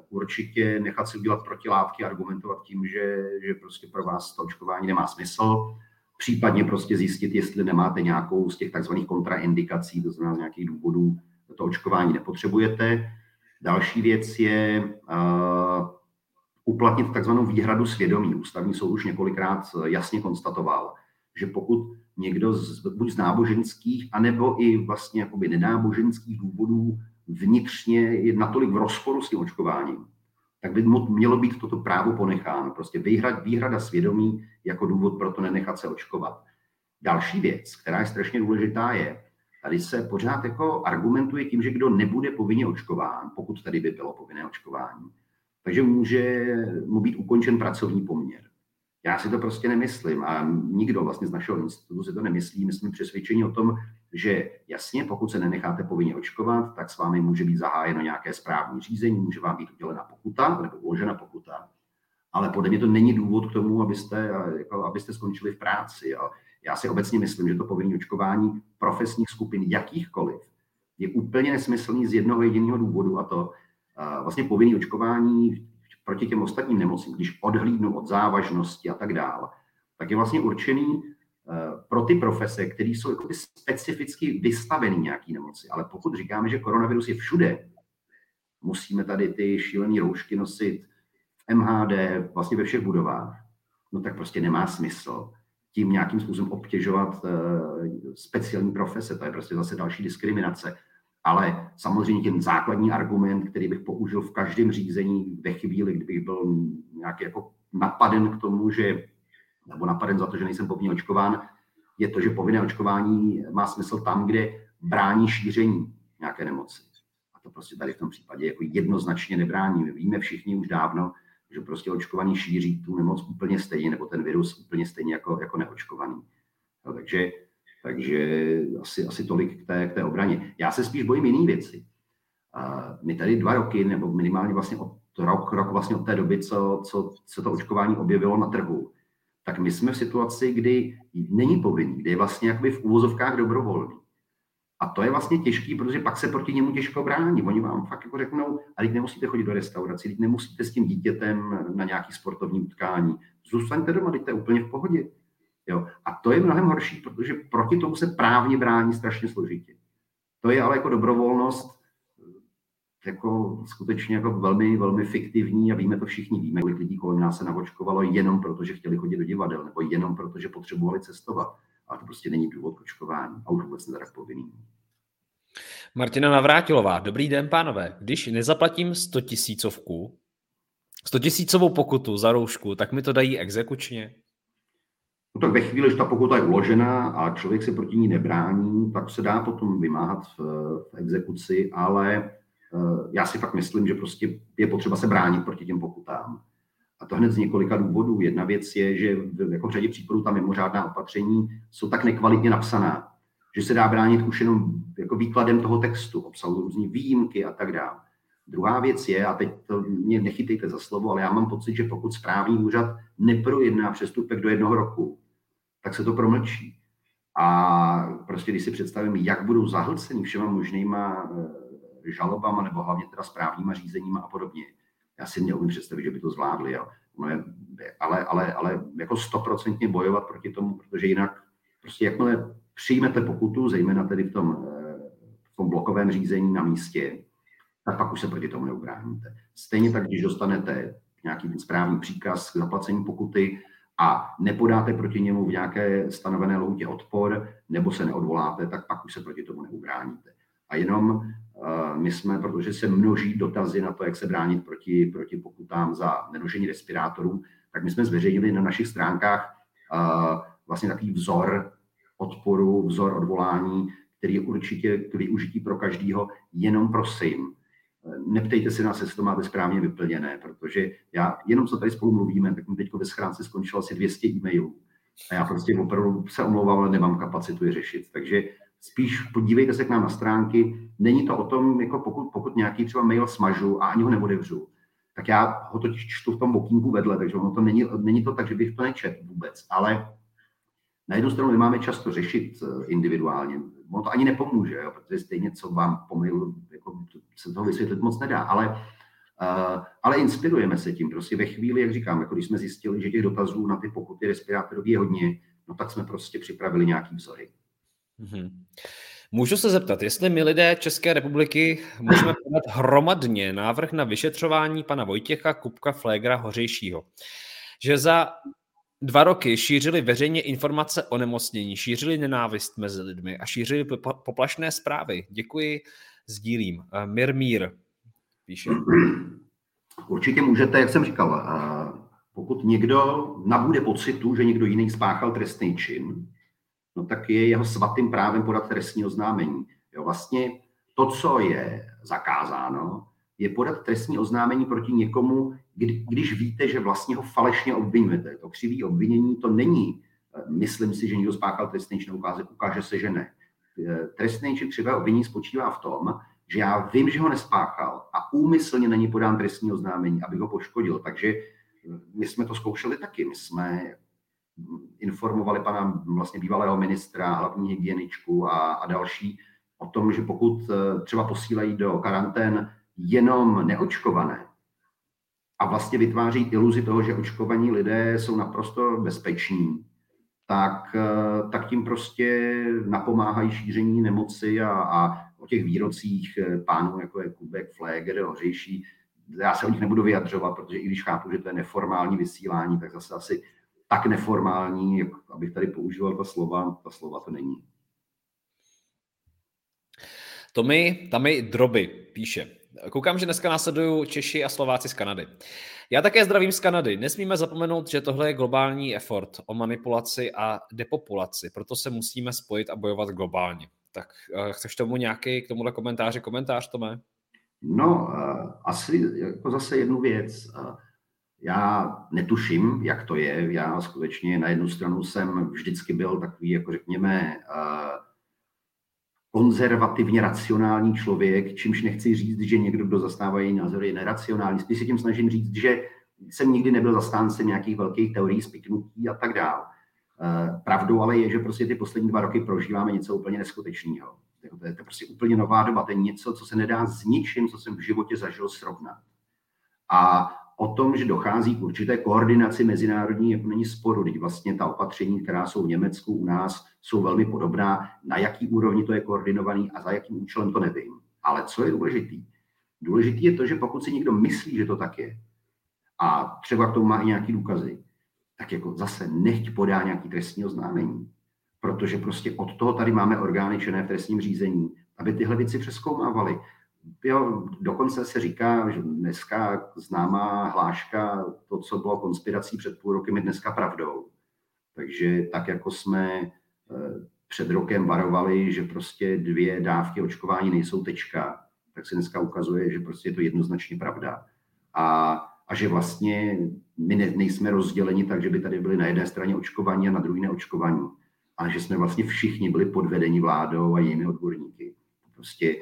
určitě nechat si udělat protilátky, argumentovat tím, že, že prostě pro vás to očkování nemá smysl, případně prostě zjistit, jestli nemáte nějakou z těch takzvaných kontraindikací, to znamená z nějakých důvodů to očkování nepotřebujete. Další věc je uh, uplatnit takzvanou výhradu svědomí. Ústavní soud už několikrát jasně konstatoval, že pokud někdo z, buď z náboženských, anebo i vlastně jakoby nenáboženských důvodů vnitřně je natolik v rozporu s tím očkováním, tak by mělo být toto právo ponecháno. Prostě výhrad, výhrada svědomí jako důvod pro to nenechat se očkovat. Další věc, která je strašně důležitá, je, tady se pořád jako argumentuje tím, že kdo nebude povinně očkován, pokud tady by bylo povinné očkování, takže může mu být ukončen pracovní poměr. Já si to prostě nemyslím a nikdo vlastně z našeho institutu si to nemyslí. My jsme přesvědčeni o tom, že jasně, pokud se nenecháte povinně očkovat, tak s vámi může být zahájeno nějaké správní řízení, může vám být udělena pokuta nebo uložena pokuta. Ale podle mě to není důvod k tomu, abyste, jako, abyste skončili v práci. A já si obecně myslím, že to povinné očkování profesních skupin jakýchkoliv je úplně nesmyslný z jednoho jediného důvodu a to vlastně povinné očkování proti těm ostatním nemocím, když odhlídnu od závažnosti a tak dále, tak je vlastně určený eh, pro ty profese, které jsou jako specificky vystaveny nějaký nemoci. Ale pokud říkáme, že koronavirus je všude, musíme tady ty šílené roušky nosit v MHD, vlastně ve všech budovách, no tak prostě nemá smysl tím nějakým způsobem obtěžovat uh, speciální profese. To je prostě zase další diskriminace. Ale samozřejmě ten základní argument, který bych použil v každém řízení ve chvíli, kdybych byl nějaký jako napaden k tomu, že, nebo napaden za to, že nejsem povinně očkován, je to, že povinné očkování má smysl tam, kde brání šíření nějaké nemoci. A to prostě tady v tom případě jako jednoznačně nebrání. My víme všichni už dávno, že prostě očkovaný šíří tu nemoc úplně stejně, nebo ten virus úplně stejně jako, jako neočkovaný. No, takže takže asi, asi tolik k té, k té obraně. Já se spíš bojím jiný věci. My tady dva roky, nebo minimálně vlastně od rok, rok vlastně od té doby, co, co se to očkování objevilo na trhu, tak my jsme v situaci, kdy není povinný, kdy je vlastně jakoby v úvozovkách dobrovolný. A to je vlastně těžký, protože pak se proti němu těžko brání. Oni vám fakt jako řeknou, a teď nemusíte chodit do restaurace, teď nemusíte s tím dítětem na nějaký sportovní utkání. Zůstaňte doma, teď to je úplně v pohodě. Jo? A to je mnohem horší, protože proti tomu se právně brání strašně složitě. To je ale jako dobrovolnost jako skutečně jako velmi, velmi fiktivní a víme to všichni. Víme, kolik lidí kolem nás se navočkovalo jenom proto, že chtěli chodit do divadel nebo jenom proto, že potřebovali cestovat. A to prostě není důvod k očkování a už vůbec teda povinný.
Martina Navrátilová, dobrý den, pánové. Když nezaplatím 100 tisícovku, 100 tisícovou pokutu za roušku, tak mi to dají exekučně?
No tak ve chvíli, že ta pokuta je uložena a člověk se proti ní nebrání, tak se dá potom vymáhat v, v exekuci, ale eh, já si fakt myslím, že prostě je potřeba se bránit proti těm pokutám. A to hned z několika důvodů. Jedna věc je, že v, jako v řadě případů ta mimořádná opatření jsou tak nekvalitně napsaná, že se dá bránit už jenom jako výkladem toho textu, obsahu různý výjimky a tak dále. Druhá věc je, a teď to mě nechytejte za slovo, ale já mám pocit, že pokud správní úřad neprojedná přestupek do jednoho roku, tak se to promlčí. A prostě když si představím, jak budou zahlceni všema možnýma eh, žalobama nebo hlavně teda správníma řízeníma a podobně, já si neumím představit, že by to zvládli. Jo. Ale, ale, ale jako stoprocentně bojovat proti tomu, protože jinak prostě jakmile přijmete pokutu, zejména tedy v tom, eh, v tom blokovém řízení na místě, tak pak už se proti tomu neubráníte. Stejně tak, když dostanete nějaký ten správní příkaz k zaplacení pokuty, a nepodáte proti němu v nějaké stanovené loutě odpor nebo se neodvoláte, tak pak už se proti tomu neubráníte. A jenom eh, My jsme, protože se množí dotazy na to, jak se bránit proti, proti pokutám za nenošení respirátorů, tak my jsme zveřejnili na našich stránkách vlastně takový vzor odporu, vzor odvolání, který je určitě k využití pro každýho, jenom prosím, neptejte se nás, jestli to máte správně vyplněné, protože já jenom co tady spolu mluvíme, tak mi teď ve schránce skončilo asi 200 e-mailů. A já prostě opravdu se omlouvám, ale nemám kapacitu je řešit. Takže spíš podívejte se k nám na stránky. Není to o tom, jako pokud, pokud nějaký třeba mail smažu a ani ho neodevřu, tak já ho totiž čtu v tom okýnku vedle, takže ono to není, není to tak, že bych to nečet vůbec. Ale na jednu stranu nemáme často řešit eh, individuálně. Ono to ani nepomůže, jo, protože stejně, co vám pomyl, jako se toho vysvětlit moc nedá, ale, uh, ale inspirujeme se tím. Prostě ve chvíli, jak říkám, jako když jsme zjistili, že těch dotazů na ty pokuty respirátorů je hodně, no tak jsme prostě připravili nějaký vzory. Mm-hmm.
Můžu se zeptat, jestli my lidé České republiky můžeme podat hromadně návrh na vyšetřování pana Vojtěcha Kupka Flégra Hořejšího, že za dva roky šířili veřejně informace o nemocnění, šířili nenávist mezi lidmi a šířili poplašné zprávy. Děkuji, sdílím. Mir Mír píše.
Určitě můžete, jak jsem říkal, pokud někdo nabude pocitu, že někdo jiný spáchal trestný čin, no tak je jeho svatým právem podat trestní oznámení. Jo, vlastně to, co je zakázáno, je podat trestní oznámení proti někomu, kdy, když víte, že vlastně ho falešně obvinujete. To křivý obvinění to není, eh, myslím si, že někdo spáchal trestný čin, ukáže, ukáže se, že ne. Eh, trestný čin křivé obvinění spočívá v tom, že já vím, že ho nespáchal a úmyslně není podán trestní oznámení, aby ho poškodil. Takže eh, my jsme to zkoušeli taky. My jsme informovali pana vlastně bývalého ministra, hlavní hygieničku a, a další o tom, že pokud třeba posílají do karantén jenom neočkované a vlastně vytváří iluzi toho, že očkovaní lidé jsou naprosto bezpeční, tak, eh, tak tím prostě napomáhají šíření nemoci a, a o těch výrocích eh, pánů, jako je Kubek, Fleger, Hořejší, já se o nich nebudu vyjadřovat, protože i když chápu, že to je neformální vysílání, tak zase asi tak neformální, jak abych tady používal ta slova, ta slova to není.
Tomi, Tami Droby píše. Koukám, že dneska následují Češi a Slováci z Kanady. Já také zdravím z Kanady. Nesmíme zapomenout, že tohle je globální effort o manipulaci a depopulaci, proto se musíme spojit a bojovat globálně. Tak uh, chceš tomu nějaký k tomuhle komentáři komentář, Tome?
No, uh, asi jako zase jednu věc. Uh, já netuším, jak to je. Já skutečně na jednu stranu jsem vždycky byl takový, jako řekněme, konzervativně racionální člověk, čímž nechci říct, že někdo, kdo zastává její názory, je neracionální. Spíš si tím snažím říct, že jsem nikdy nebyl zastáncem nějakých velkých teorií spiknutí a tak dále. Pravdou ale je, že prostě ty poslední dva roky prožíváme něco úplně neskutečného. To je to prostě úplně nová doba, to je něco, co se nedá s ničím, co jsem v životě zažil, srovnat. A o tom, že dochází k určité koordinaci mezinárodní, jako není sporu. Teď vlastně ta opatření, která jsou v Německu, u nás, jsou velmi podobná. Na jaký úrovni to je koordinovaný a za jakým účelem to nevím. Ale co je důležitý? Důležitý je to, že pokud si někdo myslí, že to tak je, a třeba k tomu má i nějaký důkazy, tak jako zase nechť podá nějaký trestní oznámení. Protože prostě od toho tady máme orgány činné v trestním řízení, aby tyhle věci přeskoumávali. Jo, dokonce se říká, že dneska známá hláška, to, co bylo konspirací před půl rokem, je dneska pravdou. Takže tak, jako jsme eh, před rokem varovali, že prostě dvě dávky očkování nejsou tečka, tak se dneska ukazuje, že prostě je to jednoznačně pravda. A, a že vlastně my ne, nejsme rozděleni tak, že by tady byli na jedné straně očkovaní a na druhé neočkovaní, ale že jsme vlastně všichni byli podvedeni vládou a jejími odborníky. Prostě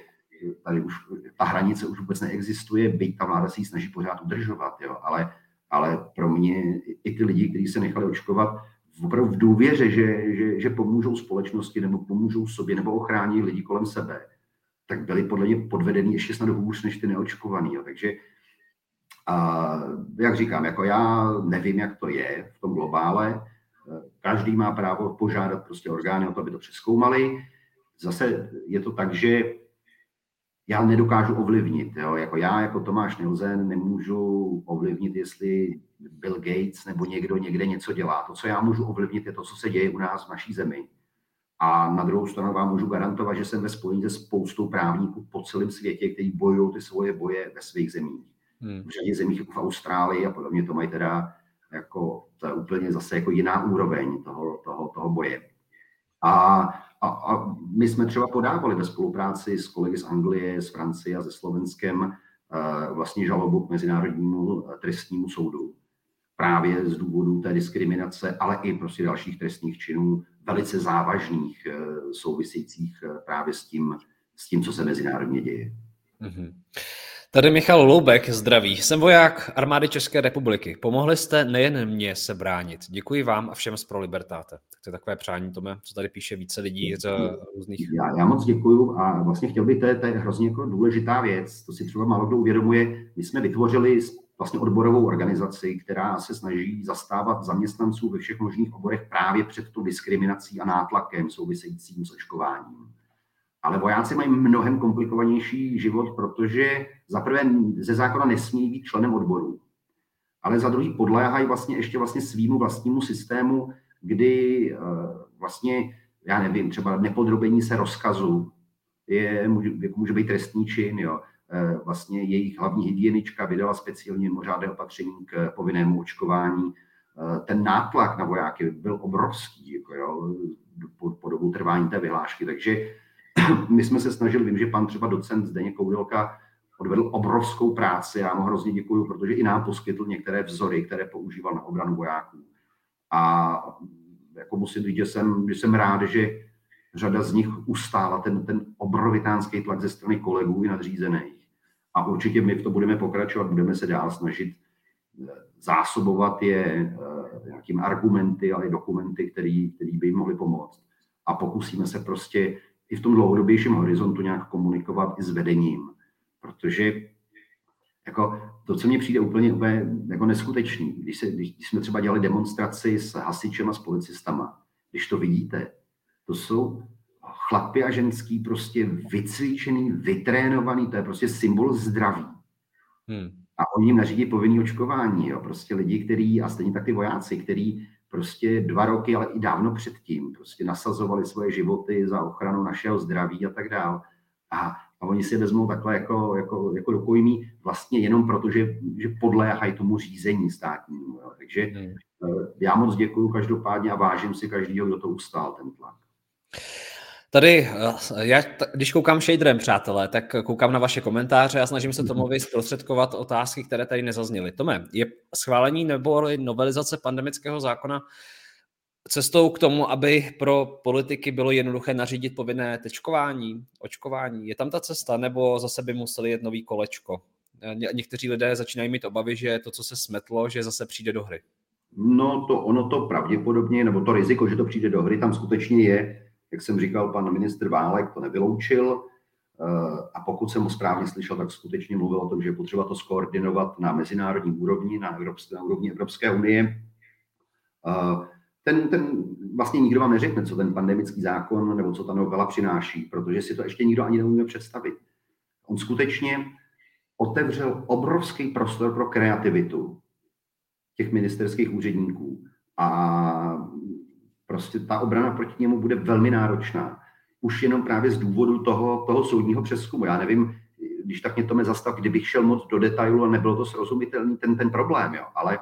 tady už ta hranice už vůbec neexistuje, byť ta vláda si ji snaží pořád udržovat, jo, ale, ale pro mě i ty lidi, kteří se nechali očkovat, opravdu v důvěře, že, že, že pomůžou společnosti nebo pomůžou sobě nebo ochrání lidi kolem sebe, tak byli podle mě podvedení ještě snad hůř než ty neočkovaný. Jo. Takže a, jak říkám, jako já nevím, jak to je v tom globále. Každý má právo požádat prostě orgány o to, aby to přeskoumali. Zase je to tak, že já nedokážu ovlivnit. Jo? Jako já, jako Tomáš Nilzen, nemůžu ovlivnit, jestli Bill Gates nebo někdo někde něco dělá. To, co já můžu ovlivnit, je to, co se děje u nás v naší zemi. A na druhou stranu vám můžu garantovat, že jsem ve spojení se spoustou právníků po celém světě, kteří bojují ty svoje boje ve svých zemích. Hmm. V řadě zemích jako v Austrálii a podobně to mají teda jako, to je úplně zase jako jiná úroveň toho, toho, toho boje. A, a, a my jsme třeba podávali ve spolupráci s kolegy z Anglie, z Francie a ze Slovenskem uh, vlastně žalobu k Mezinárodnímu trestnímu soudu právě z důvodu té diskriminace, ale i prostě dalších trestních činů, velice závažných, eh, souvisejících eh, právě s tím, s tím, co se mezinárodně děje. Mm-hmm.
Tady Michal Loubek, zdraví. Jsem voják armády České republiky. Pomohli jste nejen mě se bránit. Děkuji vám a všem z Pro Libertáte. Tak to je takové přání, Tome, co tady píše více lidí z různých...
Já, já moc děkuju a vlastně chtěl bych, to je, to je hrozně jako důležitá věc, to si třeba málo kdo uvědomuje. My jsme vytvořili vlastně odborovou organizaci, která se snaží zastávat zaměstnanců ve všech možných oborech právě před tu diskriminací a nátlakem souvisejícím s očkováním. Ale vojáci mají mnohem komplikovanější život, protože za prvé ze zákona nesmí být členem odboru, ale za druhý podléhají vlastně ještě vlastně svýmu vlastnímu systému, kdy eh, vlastně, já nevím, třeba nepodrobení se rozkazu je, může, jako může být trestní čin, jo. Eh, vlastně jejich hlavní hygienička vydala speciálně mimořádné opatření k povinnému očkování. Eh, ten nátlak na vojáky byl obrovský jako jo, po, po dobu trvání té vyhlášky, takže <coughs> my jsme se snažili, vím, že pan třeba docent Zdeněk Koudelka odvedl obrovskou práci, já mu hrozně děkuju, protože i nám poskytl některé vzory, které používal na obranu vojáků. A jako musím říct, že jsem, že jsem rád, že řada z nich ustála ten, ten obrovitánský tlak ze strany kolegů i nadřízených. A určitě my v to budeme pokračovat, budeme se dál snažit eh, zásobovat je eh, nějakými argumenty, ale i dokumenty, který by jim mohly pomoct. A pokusíme se prostě i v tom dlouhodobějším horizontu nějak komunikovat i s vedením. Protože jako to, co mně přijde úplně, úplně jako neskutečný, když, se, když, když jsme třeba dělali demonstraci s hasičem a s policistama, když to vidíte, to jsou chlapy a ženský prostě vycvičený, vytrénovaný, to je prostě symbol zdraví. Hmm. A oni jim nařídí povinný očkování, jo. prostě lidi, kteří, a stejně tak ty vojáci, kteří prostě dva roky, ale i dávno předtím, prostě nasazovali svoje životy za ochranu našeho zdraví a tak dále. A, a oni si vezmou takhle jako, jako, jako rukojmí vlastně jenom proto, že, že podléhají tomu řízení státnímu. Jo. Takže hmm. Eh, já moc děkuji každopádně a vážím si každého, kdo to ustál, ten tlak.
Tady, eh, já, když koukám shaderem, přátelé, tak koukám na vaše komentáře a snažím se tomu zprostředkovat otázky, které tady nezazněly. Tome, je schválení nebo novelizace pandemického zákona cestou k tomu, aby pro politiky bylo jednoduché nařídit povinné tečkování, očkování? Je tam ta cesta, nebo zase by museli jet nový kolečko? Eh, ně, někteří lidé začínají mít obavy, že to, co se smetlo, že zase přijde do hry.
No to ono to pravděpodobně, nebo to riziko, že to přijde do hry, tam skutečně je jak jsem říkal, pan ministr Válek to nevyloučil. Eh, a pokud jsem ho správně slyšel, tak skutečně mluvil o tom, že je potřeba to skoordinovat na mezinárodní úrovni, na, evropské, na úrovni Evropské unie. Eh, ten, ten vlastně nikdo vám neřekne, co ten pandemický zákon nebo co ta novela přináší, protože si to ještě nikdo ani neumí představit. On skutečně otevřel obrovský prostor pro kreativitu těch ministerských úředníků a prostě ta obrana proti němu bude velmi náročná. Už jenom právě z důvodu toho, toho soudního přeskumu. Já nevím, když tak mě to mě zastav, kdybych šel moc do detailu a nebylo to srozumitelný ten, ten problém, jo. ale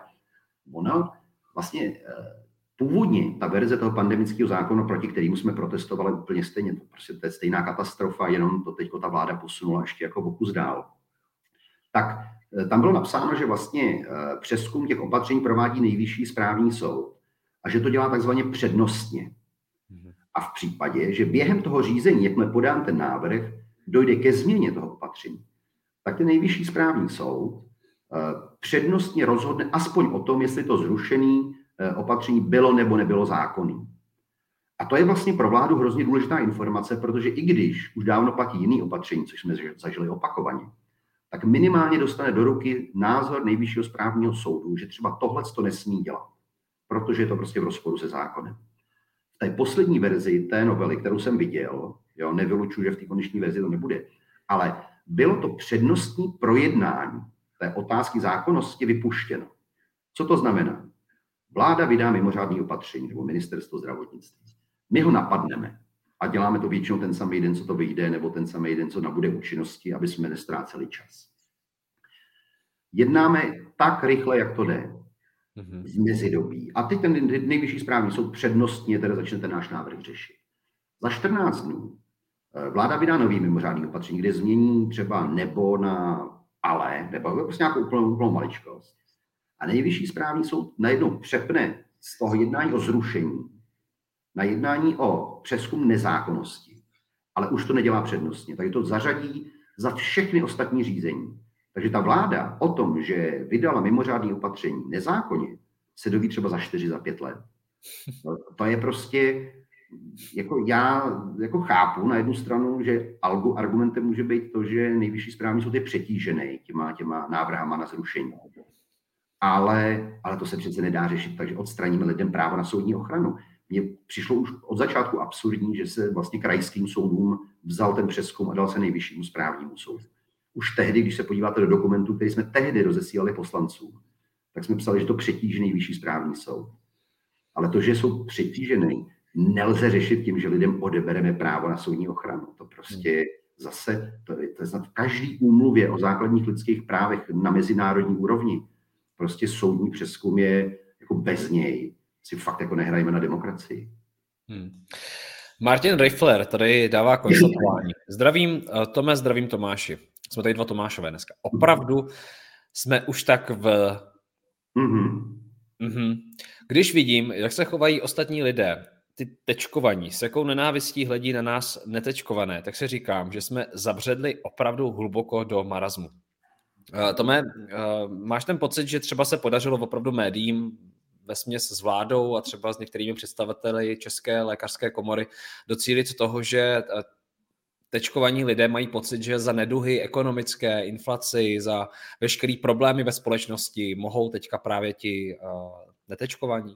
ono vlastně eh, původně ta verze toho pandemického zákona, proti kterému jsme protestovali úplně stejně, to prostě to je stejná katastrofa, jenom to teď ta vláda posunula ještě jako pokus dál, tak eh, tam bylo napsáno, že vlastně eh, přeskum těch opatření provádí nejvyšší správní soud a že to dělá takzvaně přednostně. Mhm. A v případě, že během toho řízení, jakmile podám ten návrh, dojde ke změně toho opatření, tak ten nejvyšší správní soud eh, přednostně rozhodne aspoň o tom, jestli to zrušené eh, opatření bylo nebo nebylo zákonný. A to je vlastně pro vládu hrozně důležitá informace, protože i když už dávno platí jiný opatření, což jsme zažili opakovaně, tak minimálně dostane do ruky názor nejvyššího správního soudu, že třeba tohle to nesmí dělat protože je to prostě v rozporu se zákonem. V té poslední verzi té novely, kterou jsem viděl, jo, nevylučuju, že v té konečné verzi to nebude, ale bylo to přednostní projednání té otázky zákonnosti vypuštěno. Co to znamená? Vláda vydá mimořádný opatření nebo ministerstvo zdravotnictví. My ho napadneme. A děláme to většinou ten samý den, co to vyjde, nebo ten samý den, co nabude účinnosti, aby jsme nestráceli čas. Jednáme tak rychle, jak to jde. Mm-hmm. V mezidobí. A teď ten nejvyšší správní soud přednostně teda začne ten náš návrh řešit. Za 14 dnů eh, vláda vydá nový mimořádný opatření, kde změní třeba nebo na ale, nebo prostě nějakou úplnou, úplnou maličkost. A nejvyšší správní soud najednou přepne z toho jednání o zrušení na jednání o přeskum nezákonnosti. Ale už to nedělá přednostně. Takže to zařadí za všechny ostatní řízení. Takže ta vláda o tom, že vydala mimořádné opatření nezákonně, se doví třeba za čtyři, za pět let. To je prostě, jako já jako chápu na jednu stranu, že argumentem může být to, že nejvyšší správní soud je přetížený těma, těma návrhama na zrušení. Ale, ale to se přece nedá řešit, takže odstraníme lidem právo na soudní ochranu. Mně přišlo už od začátku absurdní, že se vlastně krajským soudům vzal ten přeskum a dal se nejvyššímu správnímu soudu. Už tehdy, když se podíváte do dokumentů, který jsme tehdy rozesílali poslancům, tak jsme psali, že to přetíží nejvyšší správní soud. Ale to, že jsou přetížený, nelze řešit tím, že lidem odebereme právo na soudní ochranu. To prostě zase, to je, to je snad v každý úmluvě o základních lidských právech na mezinárodní úrovni. Prostě soudní přeskum je jako bez něj. Si fakt jako nehrajeme na demokracii. Hmm.
Martin Riffler tady dává konstatování. Zdravím eh, Tome, zdravím Tomáši. Jsme tady dva Tomášové dneska. Opravdu jsme už tak v... Mm-hmm. Mm-hmm. Když vidím, jak se chovají ostatní lidé, ty tečkovaní, s jakou nenávistí hledí na nás netečkované, tak se říkám, že jsme zabředli opravdu hluboko do marazmu. Uh, Tome, uh, máš ten pocit, že třeba se podařilo opravdu médiím ve směs s vládou a třeba s některými představiteli České lékařské komory docílit toho, že tečkovaní lidé mají pocit, že za neduhy ekonomické, inflaci, za veškerý problémy ve společnosti mohou teďka právě ti uh, netečkovaní?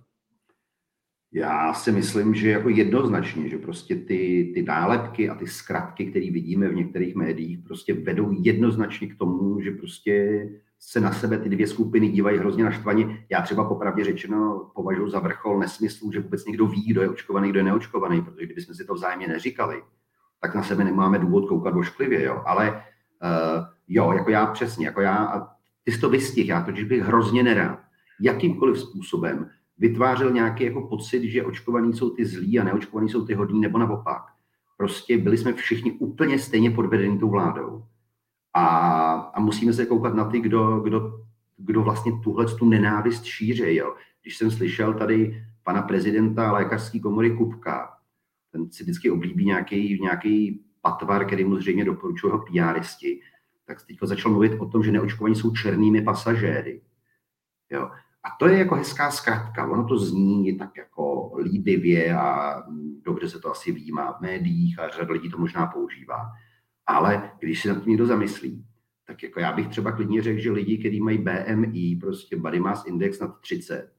Já si myslím, že jako jednoznačně, že prostě ty, ty nálepky a ty zkratky, které vidíme v některých médiích, prostě vedou jednoznačně k tomu, že prostě se na sebe ty dvě skupiny dívají hrozně naštvaně. Já třeba popravdě řečeno považuji za vrchol nesmyslu, že vůbec někdo ví, kdo je očkovaný, kdo je neočkovaný, protože kdybychom si to vzájemně neříkali, tak na sebe nemáme důvod koukat ošklivě, jo. Ale uh, jo, jako já přesně, jako já, ty jsi to vystih, já totiž bych hrozně nerád, jakýmkoliv způsobem vytvářel nějaký jako pocit, že očkovaní jsou ty zlí a neočkovaní jsou ty hodní, nebo naopak. Prostě byli jsme všichni úplně stejně podvedení tou vládou. A, a musíme se koukat na ty, kdo, kdo, kdo vlastně tuhle tu nenávist šíří. Jo. Když jsem slyšel tady pana prezidenta lékařské komory Kupka, ten si vždycky oblíbí nějaký, nějaký patvar, který mu zřejmě doporučují jeho PRisti, tak teď začal mluvit o tom, že neočkovaní jsou černými pasažéry. Jo. A to je jako hezká zkratka. Ono to zní tak jako líbivě a dobře se to asi výjímá v médiích a řada lidí to možná používá. Ale když si na to někdo zamyslí, tak jako já bych třeba klidně řekl, že lidi, kteří mají BMI, prostě body mass index nad 30,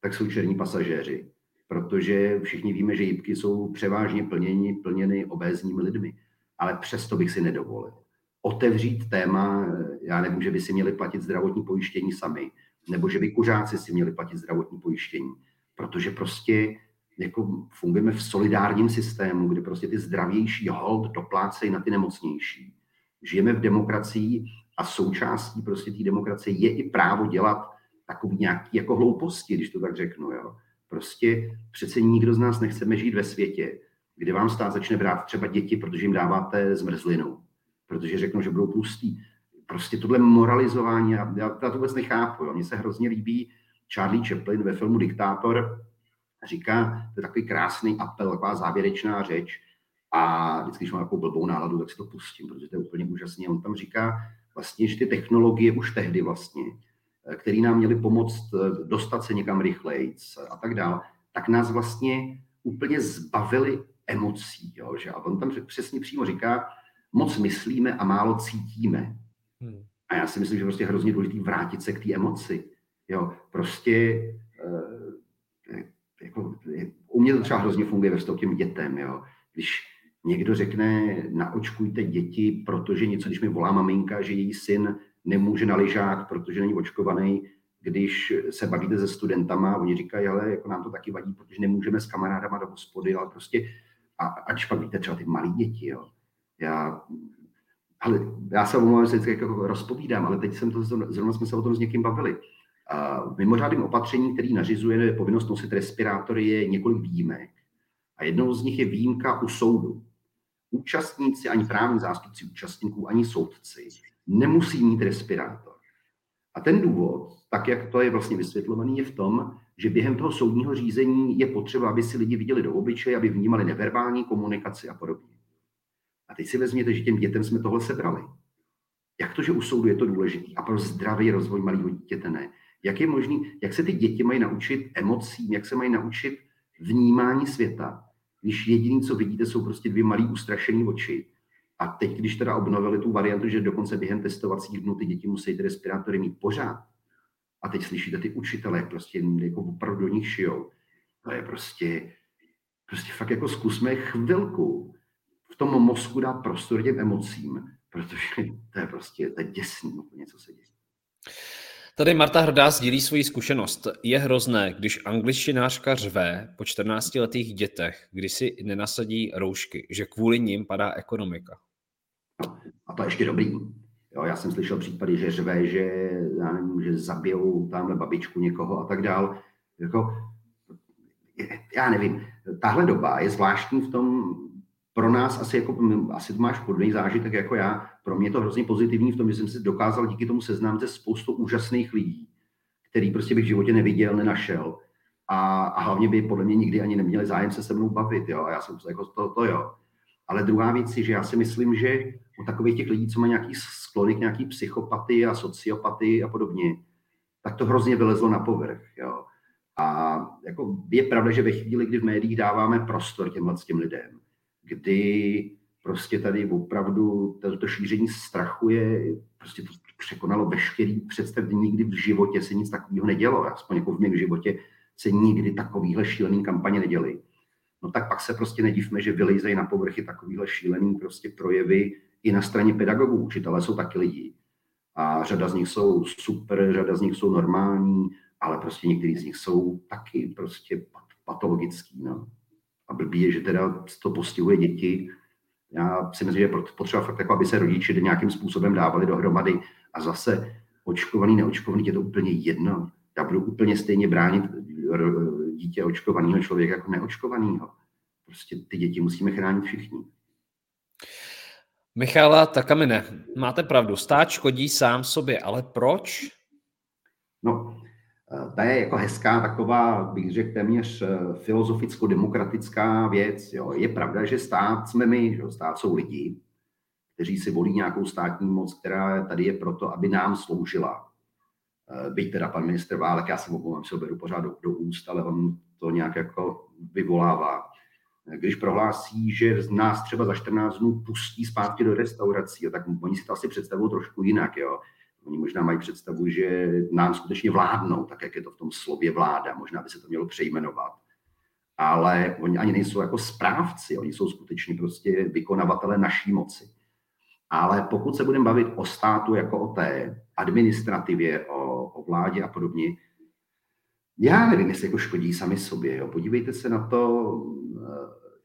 tak jsou černí pasažéři protože všichni víme, že jípky jsou převážně plněni, plněny obézními lidmi. Ale přesto bych si nedovolil. Otevřít téma, já nevím, že by si měli platit zdravotní pojištění sami, nebo že by kuřáci si měli platit zdravotní pojištění, protože prostě jako fungujeme v solidárním systému, kde prostě ty zdravější hold doplácejí na ty nemocnější. Žijeme v demokracii a součástí prostě té demokracie je i právo dělat takový nějaký jako hlouposti, když to tak řeknu. Jo. Prostě přece nikdo z nás nechceme žít ve světě, kde vám stát začne brát třeba děti, protože jim dáváte zmrzlinu, protože řeknou, že budou tlustí. Prostě tohle moralizování, já, já to vůbec nechápu. Jo. Mně se hrozně líbí Charlie Chaplin ve filmu Diktátor, říká, to je takový krásný apel, taková závěrečná řeč, a vždycky, když mám takovou blbou náladu, tak si to pustím, protože to je úplně úžasné. On tam říká vlastně, že ty technologie už tehdy vlastně který nám měli pomoct eh, dostat se někam rychleji a tak dále, tak nás vlastně úplně zbavili emocí. Jo? Že? A on tam přesně přímo říká, moc myslíme a málo cítíme. Hmm. A já si myslím, že prostě hrozně důležité vrátit se k té emoci. Jo? Prostě eh, jako, u mě to třeba hrozně funguje ve vztahu těm dětem. Jo? Když někdo řekne, naočkujte děti, protože něco, když mi volá maminka, že její syn nemůže na lyžák, protože není očkovaný, když se bavíte se studentama, oni říkají, ale jako nám to taky vadí, protože nemůžeme s kamarádama do hospody, ale prostě A ať pak víte třeba ty malí děti, jo. Já, ale já se omlouvám, že se jako rozpovídám, ale teď jsem to, zrovna jsme se o tom s někým bavili. V mimořádným opatření, který nařizuje povinnost nosit respirátory, je několik výjimek. A jednou z nich je výjimka u soudu. Účastníci, ani právní zástupci účastníků, ani soudci nemusí mít respirátor. A ten důvod, tak jak to je vlastně vysvětlovaný, je v tom, že během toho soudního řízení je potřeba, aby si lidi viděli do obličeje, aby vnímali neverbální komunikaci a podobně. A teď si vezměte, že těm dětem jsme tohle sebrali. Jak to, že u soudu je to důležité a pro zdravý rozvoj malého dítěte ne? Jak je možný, jak se ty děti mají naučit emocím, jak se mají naučit vnímání světa, když jediný, co vidíte, jsou prostě dvě malý ustrašený oči. A teď, když teda obnovili tu variantu, že dokonce během testovacích dnů ty děti musí ty respirátory mít pořád, a teď slyšíte ty učitele, prostě jako opravdu do nich šijou. To je prostě, prostě fakt jako zkusme chvilku v tom mozku dát prostor těm emocím, protože to je prostě, to je děsný úplně, co se děje.
Tady Marta Hrdá sdílí svoji zkušenost. Je hrozné, když angličtinářka řve po 14-letých dětech, kdy si nenasadí roušky, že kvůli nim padá ekonomika.
A to je ještě dobrý. Jo, já jsem slyšel případy, že řve, že, já nevím, že zabijou tamhle babičku někoho a tak dál. Jako, já nevím, tahle doba je zvláštní v tom, pro nás asi, jako, asi to máš podobný zážitek jako já, pro mě je to hrozně pozitivní v tom, že jsem si dokázal díky tomu seznámit se spoustu úžasných lidí, který prostě bych v životě neviděl, nenašel. A, a hlavně by podle mě nikdy ani neměli zájem se se mnou bavit. Jo? A já jsem jako to, to jo. Ale druhá věc je, že já si myslím, že u takových těch lidí, co mají nějaký sklony k nějaký psychopatii a sociopatii a podobně, tak to hrozně vylezlo na povrch. Jo. A jako je pravda, že ve chvíli, kdy v médiích dáváme prostor těmhle těm lidem, kdy prostě tady opravdu to, šíření strachu je, prostě to překonalo veškerý představ, nikdy v životě se nic takového nedělo, aspoň jako v mém životě se nikdy takovýhle šílený kampaně neděly. No tak pak se prostě nedivme, že vylejzají na povrchy takovýhle šílený prostě projevy i na straně pedagogů. Učitelé jsou taky lidi. A řada z nich jsou super, řada z nich jsou normální, ale prostě některý z nich jsou taky prostě patologický. No. A blbý je, že teda to postihuje děti. Já si myslím, že potřeba fakt jako, aby se rodiče nějakým způsobem dávali dohromady a zase očkovaný, neočkovaný, je to úplně jedno. Já budu úplně stejně bránit dítě očkovaného člověka jako neočkovaného. Prostě ty děti musíme chránit všichni.
Michala Takamine, máte pravdu, stát škodí sám sobě, ale proč?
No, ta je jako hezká taková, bych řekl, téměř eh, filozoficko-demokratická věc. Jo. Je pravda, že stát jsme my, že stát jsou lidi, kteří si volí nějakou státní moc, která tady je proto, aby nám sloužila. Eh, byť teda pan ministr Válek, já se si ho beru pořád do, do úst, ale on to nějak jako vyvolává když prohlásí, že nás třeba za 14 dnů pustí zpátky do restaurací, jo, tak oni si to asi představují trošku jinak. Jo. Oni možná mají představu, že nám skutečně vládnou, tak jak je to v tom slově vláda. Možná by se to mělo přejmenovat. Ale oni ani nejsou jako správci, oni jsou skutečně prostě vykonavatele naší moci. Ale pokud se budeme bavit o státu jako o té administrativě, o, o vládě a podobně, já nevím, jestli jako škodí sami sobě. Jo. Podívejte se na to,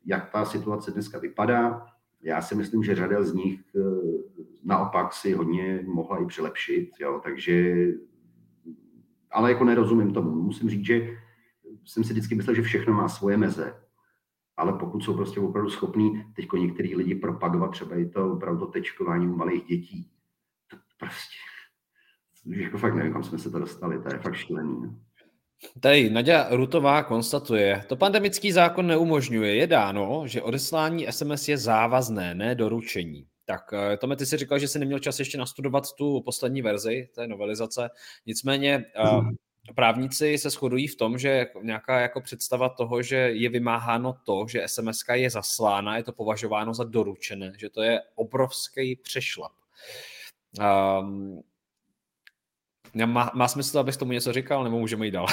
jak ta situace dneska vypadá. Já si myslím, že řada z nich eh, naopak si hodně mohla i přilepšit, jo, takže ale jako nerozumím tomu. Musím říct, že jsem si vždycky myslel, že všechno má svoje meze. Ale pokud jsou prostě opravdu schopní teď některý lidi propagovat třeba i to opravdu tečkování u malých dětí, to prostě, <laughs> jako fakt nevím, kam jsme se to dostali, to je fakt šílený. Ne?
Tady Nadia Rutová konstatuje, to pandemický zákon neumožňuje. Je dáno, že odeslání SMS je závazné, ne doručení. Tak eh, Tome, ty jsi říkal, že jsi neměl čas ještě nastudovat tu poslední verzi té novelizace. Nicméně hmm. právníci se shodují v tom, že nějaká jako představa toho, že je vymáháno to, že SMS je zaslána, je to považováno za doručené, že to je obrovský přešlap. Um, má, má smysl, abys tomu něco říkal, nebo můžeme jít dál?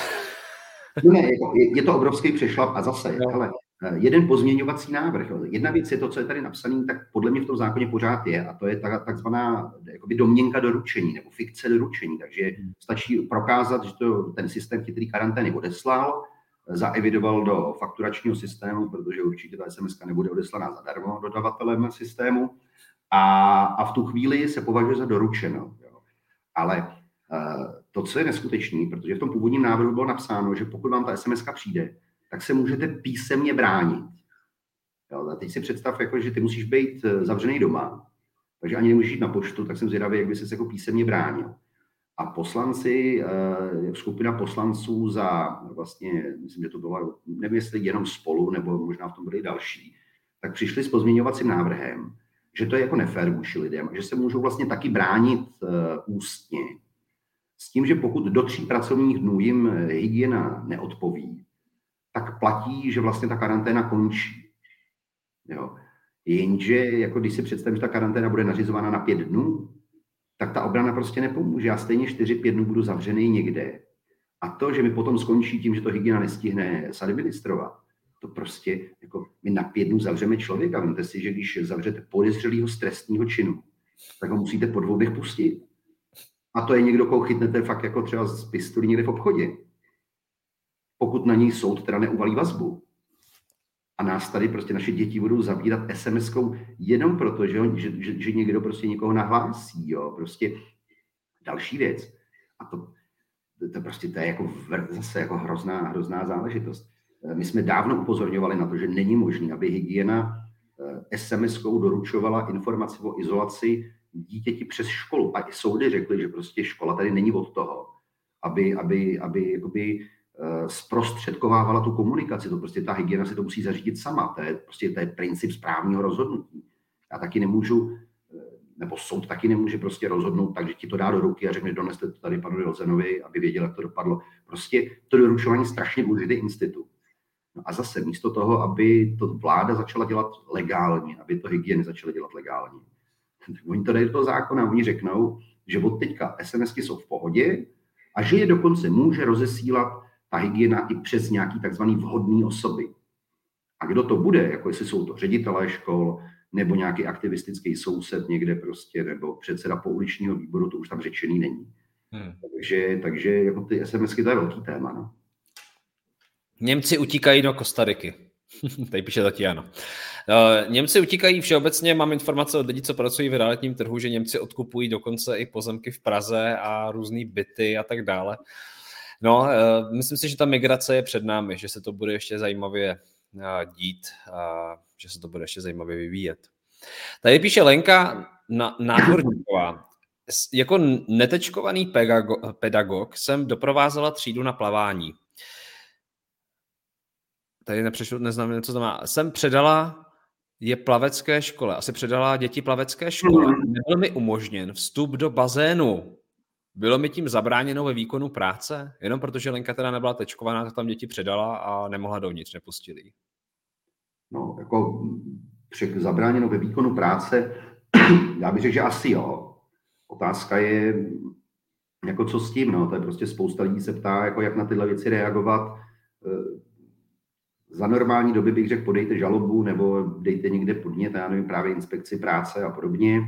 <laughs>
ne, je, je to obrovský přešlap a zase, no. hele, eh, jeden pozměňovací návrh. Jedna věc je to, co je tady napsaný, tak podle mě v tom zákoně pořád je, a to je ta, takzvaná jakoby domněnka doručení nebo fikce doručení. Takže stačí prokázat, že to ten systém chytrý karantény odeslal zaevidoval do fakturačního systému, protože určitě ta SMS nebude odeslaná zadarmo dodavatelem systému a, a v tu chvíli se považuje za doručeno. Jo. Ale to, co je neskutečný, protože v tom původním návrhu bylo napsáno, že pokud vám ta SMS přijde, tak se můžete písemně bránit. Jo, a teď si představ, jako, že ty musíš být eh, zavřený doma, takže ani nemůžeš jít na poštu, tak jsem zvědavý, jak by se jako písemně bránil. A poslanci, eh, skupina poslanců za vlastně, myslím, že to bylo, nevím, jestli jenom spolu, nebo možná v tom byly další, tak přišli s pozměňovacím návrhem, že to je jako nefér vůči lidem, že se můžou vlastně taky bránit uh, ústně. S tím, že pokud do tří pracovních dnů jim hygiena neodpoví, tak platí, že vlastně ta karanténa končí. Jo. Jenže, jako když si představím, že ta karanténa bude nařizována na pět dnů, tak ta obrana prostě nepomůže. Já stejně 4-5 dnů budu zavřený někde. A to, že mi potom skončí tím, že to hygiena nestihne sadministrovat, to prostě, jako my na pět dnů zavřeme člověka. Víte si, že když zavřete podezřelého z trestního činu, tak ho musíte po dvou pustit. A to je někdo, koho chytnete fakt jako třeba z pistolí někde v obchodě. Pokud na něj soud teda neuvalí vazbu. A nás tady prostě naše děti budou zabírat SMS-kou jenom proto, že, že, že, že někdo prostě někoho nahlásí. Jo? Prostě další věc. A to, to prostě to je jako zase jako hrozná, hrozná záležitost. My jsme dávno upozorňovali na to, že není možné, aby hygiena eh, SMS-kou doručovala informaci o izolaci dítěti přes školu. A i soudy řekly, že prostě škola tady není od toho, aby, aby, aby jakoby Eh, zprostředkovávala tu komunikaci. To prostě ta hygiena si to musí zařídit sama. To je prostě to je princip správního rozhodnutí. Já taky nemůžu, eh, nebo soud taky nemůže prostě rozhodnout tak, že ti to dá do ruky a řekne, doneste to tady panu Rozenovi, aby věděl, jak to dopadlo. Prostě to doručování strašně důležitý institut. No a zase místo toho, aby to vláda začala dělat legálně, aby to hygieny začaly dělat legálně, oni to dají do toho zákona, oni řeknou, že od teďka SMSky jsou v pohodě a že je dokonce může rozesílat ta hygiena i přes nějaký takzvaný vhodný osoby. A kdo to bude, jako jestli jsou to ředitelé škol, nebo nějaký aktivistický soused někde prostě, nebo předseda pouličního výboru, to už tam řečený není. Hmm. Takže, takže jako ty SMSky to je velký téma. No.
Němci utíkají do Kostariky. <laughs> Tady píše Tatiana. Uh, Němci utíkají všeobecně, mám informace od lidí, co pracují v realitním trhu, že Němci odkupují dokonce i pozemky v Praze a různé byty a tak dále. No, uh, myslím si, že ta migrace je před námi, že se to bude ještě zajímavě uh, dít, uh, že se to bude ještě zajímavě vyvíjet. Tady píše Lenka Náhorníková. Jako netečkovaný pedagog jsem doprovázela třídu na plavání. Tady nepřešlo, neznám, co to má. Jsem předala je plavecké škole. Asi předala děti plavecké škole. Mhm. Nebyl mi umožněn vstup do bazénu. Bylo mi tím zabráněno ve výkonu práce? Jenom protože Lenka teda nebyla tečkovaná, tak tam děti předala a nemohla dovnitř, nepustili
No, jako při zabráněno ve výkonu práce, <clears throat> já bych řekl, že asi jo. Otázka je, jako co s tím, no, to je prostě spousta lidí se ptá, jako jak na tyhle věci reagovat. Za normální doby bych řekl, podejte žalobu nebo dejte někde podnět, já nevím, právě inspekci práce a podobně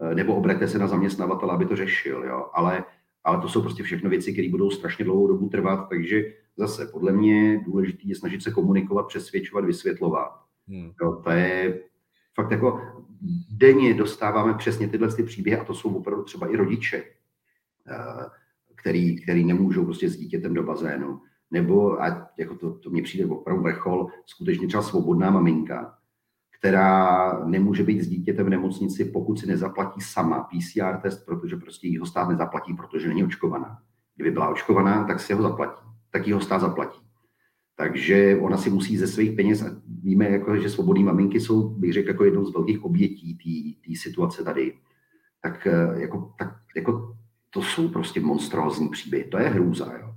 Eh, nebo obraťte se na zaměstnavatele, aby to řešil. Jo? Ale, ale to jsou prostě všechno věci, které budou strašně dlouhou dobu trvat, takže zase podle mě důležité je snažit se komunikovat, přesvědčovat, vysvětlovat. Hmm. Jo, to je fakt jako denně dostáváme přesně tyhle ty příběhy a to jsou opravdu třeba i rodiče, eh, který, který nemůžou prostě s dítětem do bazénu. Nebo, a jako to, to mně přijde opravdu vrchol, skutečně třeba svobodná maminka, která nemůže být s dítětem v nemocnici, pokud si nezaplatí sama PCR test, protože prostě jeho stát nezaplatí, protože není očkovaná. Kdyby byla očkovaná, tak si ho zaplatí. Tak jeho stát zaplatí. Takže ona si musí ze svých peněz, a víme, jako, že svobodní maminky jsou, bych řekl, jako jednou z velkých obětí té situace tady. Tak, eh, jako, tak jako, to jsou prostě monstrózní příběhy, to je hrůza. Jo.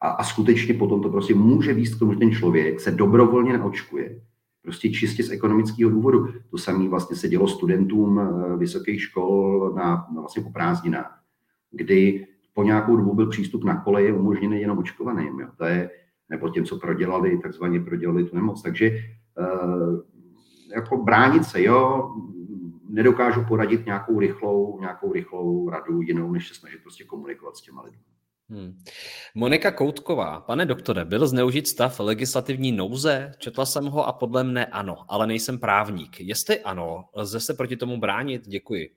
A, a skutečně potom to prostě může výst k tomu, že ten člověk se dobrovolně naočkuje, Prostě čistě z ekonomického důvodu. To samé vlastně se dělo studentům eh, vysokých škol na, na vlastně po prázdninách, kdy po nějakou dobu byl přístup na koleje umožněný jenom očkovaným. Jo. To je, nebo těm, co prodělali, takzvaně prodělali tu nemoc. Takže e, jako bránit se, jo, nedokážu poradit nějakou rychlou, nějakou rychlou radu jinou, než se snažit prostě komunikovat s těma lidmi.
Hmm. Monika Koutková, pane doktore, byl zneužit stav legislativní nouze? Četla jsem ho a podle mne ano, ale nejsem právník. Jestli ano, lze se proti tomu bránit? Děkuji.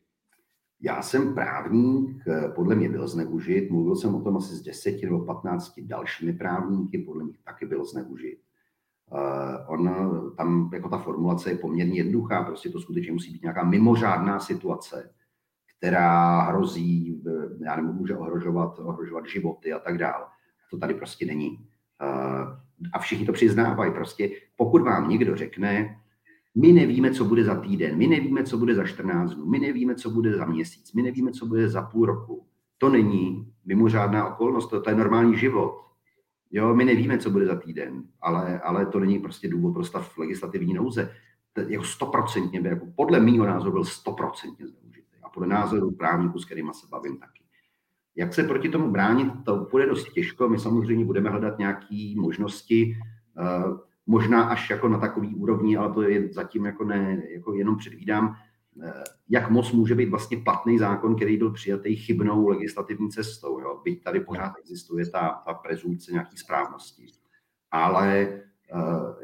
Já jsem právník, podle mě byl zneužit, mluvil jsem o tom asi s 10 nebo 15 dalšími právníky, podle mě taky byl zneužit. Uh, on, tam jako ta formulace je poměrně jednoduchá, prostě to skutečně musí být nějaká mimořádná situace, která hrozí, eh, já nevím, může ohrožovat, ohrožovat životy a tak dále. To tady prostě není. Uh, a všichni to přiznávají. Prostě pokud vám někdo řekne, my nevíme, co bude za týden, my nevíme, co bude za 14 dnů, my nevíme, co bude za měsíc, my nevíme, co bude za půl roku. To není mimořádná okolnost, to, to je normální život. Jo, my nevíme, co bude za týden, ale, ale to není prostě důvod pro stav legislativní nouze. To jako stoprocentně, jako podle mýho názoru byl stoprocentně. Podle názoru právníků, s kterými se bavím taky. Jak se proti tomu bránit, to bude dost těžko. My samozřejmě budeme hledat nějaké možnosti. Uh, možná až jako na takový úrovni, ale to je zatím jako ne, jako jenom předvídám, eh, jak moc může být vlastně platný zákon, který byl přijatý chybnou legislativní cestou. Jo? Byť tady pořád existuje ta, ta prezumce nějaký správnosti. Ale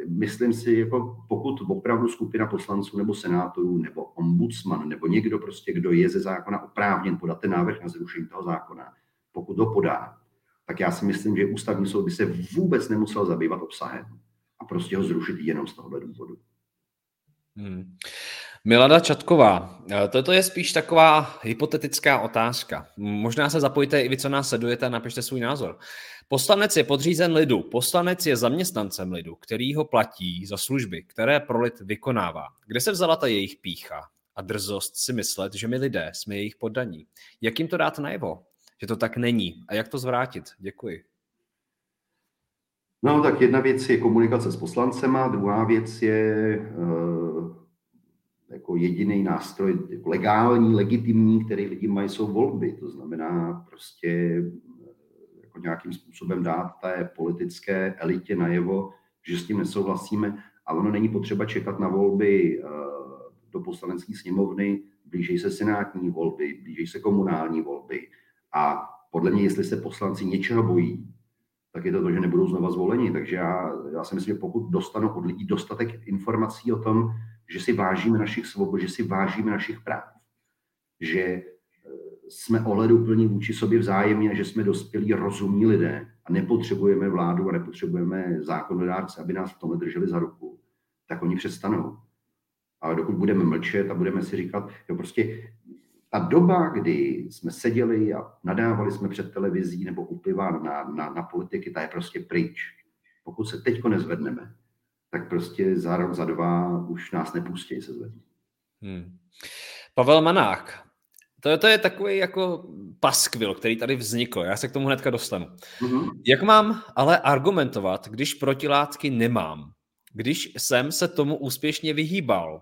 myslím si, jako pokud opravdu skupina poslanců nebo senátorů nebo ombudsman nebo někdo prostě, kdo je ze zákona oprávněn podat ten návrh na zrušení toho zákona, pokud ho podá, tak já si myslím, že ústavní soud by se vůbec nemusel zabývat obsahem a prostě ho zrušit jenom z tohohle důvodu.
Hmm. Milada Čatková, eh, toto je spíš taková hypotetická otázka. Možná se zapojte i vy, co nás sledujete a napište svůj názor. Poslanec je podřízen lidu, poslanec je zaměstnancem lidu, který ho platí za služby, které pro lid vykonává. Kde se vzala ta jejich pícha a drzost si myslet, že my lidé jsme jejich poddaní? Jak jim to dát najevo? Že to tak není. A jak to zvrátit? Děkuji.
No tak jedna věc je komunikace s poslancema, druhá věc je uh, jako jediný nástroj, jako legální, legitimní, který lidi mají, jsou volby. To znamená prostě eh, jako nějakým způsobem dát té politické elitě najevo, že s tím nesouhlasíme, ale ono není potřeba čekat na volby uh, do poslanecké sněmovny, blíží se senátní volby, blíží se komunální volby a podle mě, jestli se poslanci něčeho bojí, tak je to to, že nebudou znova zvoleni. Takže já, já si myslím, že pokud dostanu od lidí dostatek informací o tom, že si vážíme našich svobod, že si vážíme našich práv, že eh, jsme ohleduplní vůči sobě vzájemně a že jsme dospělí rozumní lidé a nepotřebujeme vládu a nepotřebujeme zákonodárce, aby nás v tomhle drželi za ruku, tak oni přestanou. Ale dokud budeme mlčet a budeme si říkat, jo, prostě ta doba, kdy jsme seděli a nadávali jsme před televizí nebo u piva na, na, na politiky, ta je prostě pryč. Pokud se teďko nezvedneme, tak prostě za rok, za dva už nás nepustí se zvednout. Hmm.
Pavel Manák, to, to je takový jako paskvil, který tady vznikl. Já se k tomu hnedka dostanu. Mm-hmm. Jak mám ale argumentovat, když protilátky nemám? Když jsem se tomu úspěšně vyhýbal,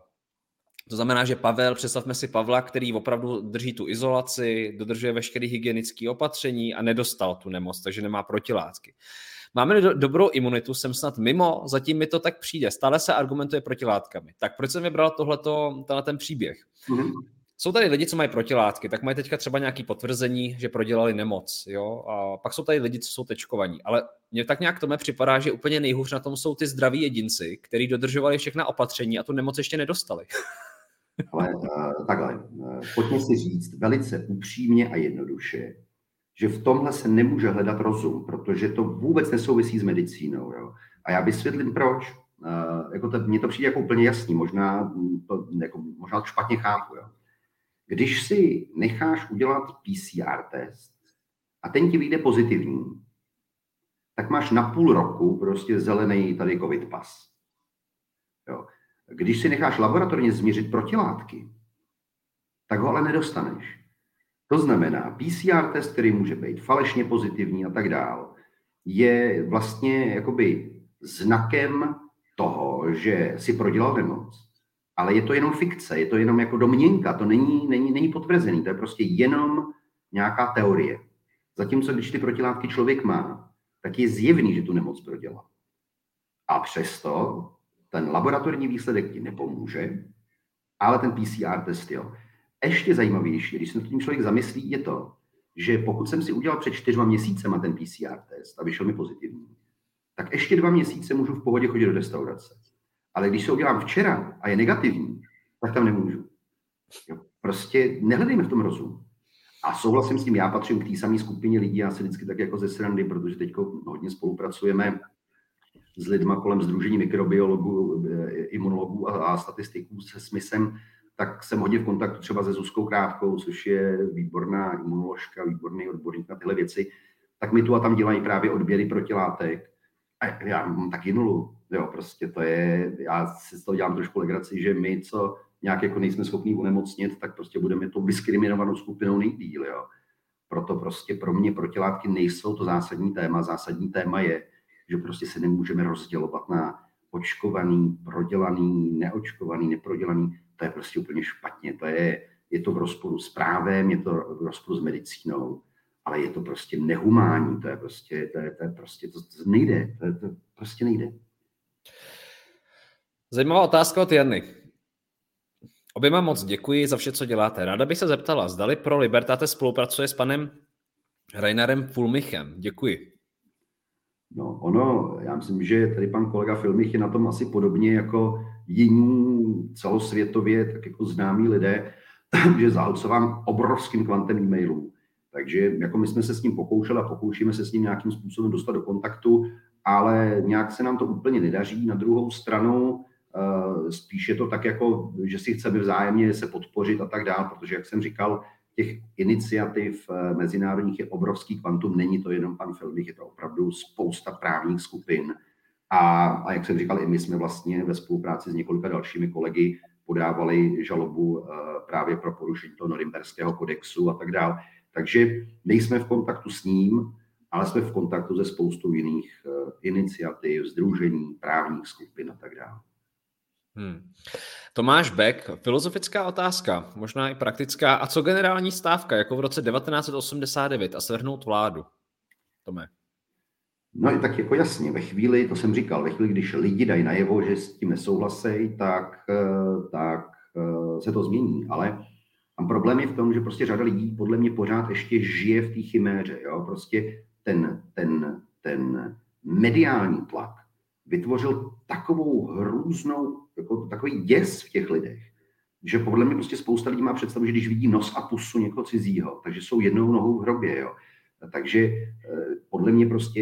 to znamená, že Pavel, představme si Pavla, který opravdu drží tu izolaci, dodržuje veškeré hygienické opatření a nedostal tu nemoc, takže nemá protilátky. Máme do, dobrou imunitu, jsem snad mimo, zatím mi to tak přijde. Stále se argumentuje protilátkami. Tak proč jsem vybral tohleto, tenhle ten příběh? Mm-hmm. Jsou tady lidi, co mají protilátky, tak mají teďka třeba nějaké potvrzení, že prodělali nemoc, jo, a pak jsou tady lidi, co jsou tečkovaní. Ale mně tak nějak to mi připadá, že úplně nejhůř na tom jsou ty zdraví jedinci, kteří dodržovali všechna opatření a tu nemoc ještě nedostali.
Ale uh, takhle, uh, pojďme si říct velice upřímně a jednoduše, že v tomhle se nemůže hledat rozum, protože to vůbec nesouvisí s medicínou. Jo? A já vysvětlím proč. Uh, jako to, mně to přijde jako úplně jasný, možná to, jako, možná to špatně chápu. Jo? Když si necháš udělat PCR test a ten ti vyjde pozitivní, tak máš na půl roku prostě zelený tady covid pas. Jo. Když si necháš laboratorně změřit protilátky, tak ho ale nedostaneš. To znamená, PCR test, který může být falešně pozitivní a tak dál, je vlastně jakoby znakem toho, že si prodělal nemoc. Ale je to jenom fikce, je to jenom jako domněnka, to není, není, není potvrzený, to je prostě jenom nějaká teorie. Zatímco když ty protilátky člověk má, tak je zjevný, že tu nemoc prodělal. A přesto ten laboratorní výsledek ti nepomůže, ale ten PCR test jo. Ještě zajímavější, když se tím člověk zamyslí, je to, že pokud jsem si udělal před čtyřma měsícema ten PCR test a vyšel mi pozitivní, tak ještě dva měsíce můžu v pohodě chodit do restaurace. Ale když se udělám včera a je negativní, tak tam nemůžu. Jo. Prostě nehledejme v tom rozum. A souhlasím s tím, já patřím k té samé skupině lidí, já se vždycky tak jako ze srandy, protože teď hodně spolupracujeme s lidma kolem Združení mikrobiologů, eh, imunologů a, a statistiků se smysem, tak jsem hodně v kontaktu třeba se Zuzkou Krátkou, což je výborná imunoložka, výborný odborník na tyhle věci, tak mi tu a tam dělají právě odběry protilátek. A já mám taky nulu, jo, prostě to je, já si z toho dělám trošku legraci, že my, co nějak jako nejsme schopní unemocnit, tak prostě budeme tou diskriminovanou skupinou nejdíl, jo. Proto prostě pro mě protilátky nejsou to zásadní téma. Zásadní téma je, že prostě se nemůžeme rozdělovat na očkovaný, prodělaný, neočkovaný, neprodělaný. To je prostě úplně špatně. To je, je to v rozporu s právem, je to v rozporu s medicínou, ale je to prostě nehumání, to je prostě, to je, to je prostě, to, to nejde, to, je, to prostě nejde.
Zajímavá otázka od Jany. Oběma moc děkuji za vše, co děláte. Ráda bych se zeptala, zdali pro Libertate spolupracuje s panem Reinarem Fulmichem. Děkuji.
No, ono, já myslím, že tady pan kolega Filmich je na tom asi podobně jako jiní celosvětově, tak jako známí lidé, <clears throat> že zahlcovám obrovským kvantem e-mailů. Takže jako my jsme se s ním pokoušeli a pokoušíme se s ním nějakým způsobem dostat do kontaktu, ale nějak se nám to úplně nedaří. Na druhou stranu Eh, spíš je to tak jako, že si chceme vzájemně se podpořit a tak dále, protože, jak jsem říkal, těch iniciativ eh, mezinárodních je obrovský kvantum, není to jenom pan Filmich, je to opravdu spousta právních skupin. A, a jak jsem říkal, i my jsme vlastně ve spolupráci s několika dalšími kolegy podávali žalobu eh, právě pro porušení toho norimberského kodexu a tak dále. Takže nejsme v kontaktu s ním, ale jsme v kontaktu se spoustou jiných iniciativ, združení, právních skupin a tak dále.
Hmm. Tomáš Beck, filozofická otázka, možná i praktická. A co generální stávka, jako v roce 1989 a svrhnout vládu? Tome.
No i tak jako jasně, ve chvíli, to jsem říkal, ve chvíli, když lidi dají najevo, že s tím nesouhlasejí, tak, eh, tak eh, se to změní. Ale tam problém je v tom, že prostě řada lidí podle mě pořád ještě žije v té chiméře. Jo? Prostě ten, ten, ten mediální tlak vytvořil takovou hrůznou jako takový děs v těch lidech, že podle mě prostě spousta lidí má představu, že když vidí nos a pusu někoho cizího, takže jsou jednou nohou v hrobě. Jo. Takže eh, podle mě prostě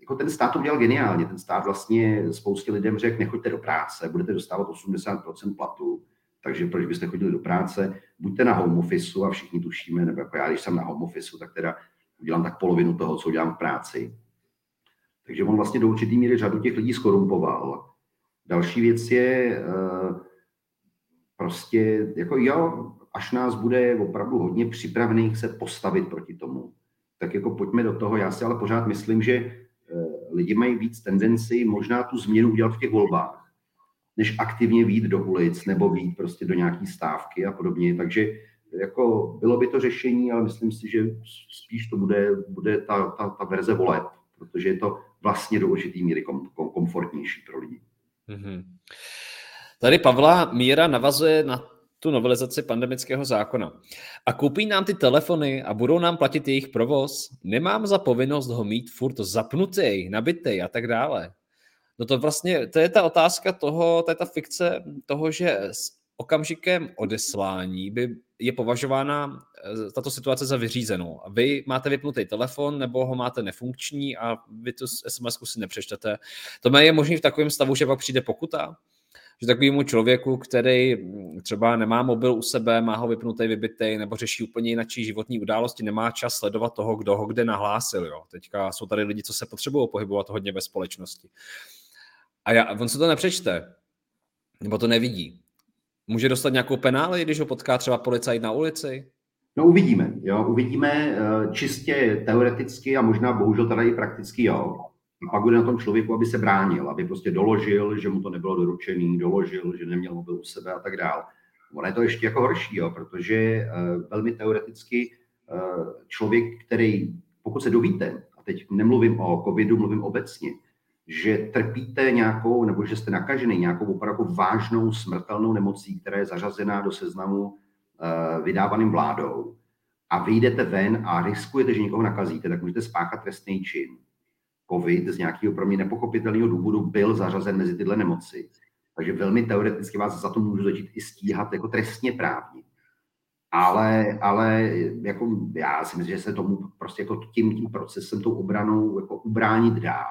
jako ten stát to udělal geniálně. Ten stát vlastně spoustě lidem řekl, nechoďte do práce, budete dostávat 80% platu, takže proč byste chodili do práce, buďte na home office a všichni tušíme, nebo jako já, když jsem na home office, tak teda udělám tak polovinu toho, co udělám v práci. Takže on vlastně do určitý míry řadu těch lidí skorumpoval Další věc je eh, prostě, jako jo, až nás bude opravdu hodně připravených se postavit proti tomu, tak jako pojďme do toho. Já si ale pořád myslím, že eh, lidi mají víc tendenci možná tu změnu udělat v těch volbách, než aktivně výjít do ulic nebo výjít prostě do nějaký stávky a podobně. Takže jako bylo by to řešení, ale myslím si, že spíš to bude, bude ta, ta, ta verze voleb, protože je to vlastně do určitý míry kom, kom, komfortnější pro lidi. Mm-hmm.
Tady Pavla Míra navazuje na tu novelizaci pandemického zákona. A koupí nám ty telefony a budou nám platit jejich provoz? Nemám za povinnost ho mít furt zapnutý, nabitý a tak dále. No to vlastně, to je ta otázka toho, to je ta fikce toho, že s okamžikem odeslání by je považována eh, tato situace za vyřízenou. Vy máte vypnutý telefon nebo ho máte nefunkční a vy tu SMS si nepřečtete. To je možný v takovém stavu, že pak přijde pokuta? Že takovému člověku, který hm, třeba nemá mobil u sebe, má ho vypnutý, vybitý, nebo řeší úplně jináčí životní události, nemá čas sledovat toho, kdo ho kde nahlásil. Jo. Teďka jsou tady lidi, co se potřebují pohybovat hodně ve společnosti. A já, on se to nepřečte, nebo to nevidí. Může dostat nějakou penále, když ho potká třeba policajt na ulici?
No uvidíme, jo, uvidíme eh, čistě teoreticky a možná bohužel tady i prakticky, jo. A pak bude na tom člověku, aby se bránil, aby prostě doložil, že mu to nebylo doručený, doložil, že neměl mobil u sebe a tak dále. Ono je to ještě jako horší, jo, protože eh, velmi teoreticky eh, člověk, který, pokud se dovíte, a teď nemluvím o covidu, mluvím obecně, že trpíte nějakou, nebo že jste nakažený nějakou opravdu vážnou smrtelnou nemocí, která je zařazená do seznamu uh, vydávaným vládou, a vyjdete ven a riskujete, že někoho nakazíte, tak můžete spáchat trestný čin. COVID z nějakého pro mě nepochopitelného důvodu byl zařazen mezi tyhle nemoci. Takže velmi teoreticky vás za to můžu začít i stíhat jako trestně právně. Ale, ale jako já si myslím, že se tomu prostě jako tím, tím procesem, tou obranou jako ubránit dá.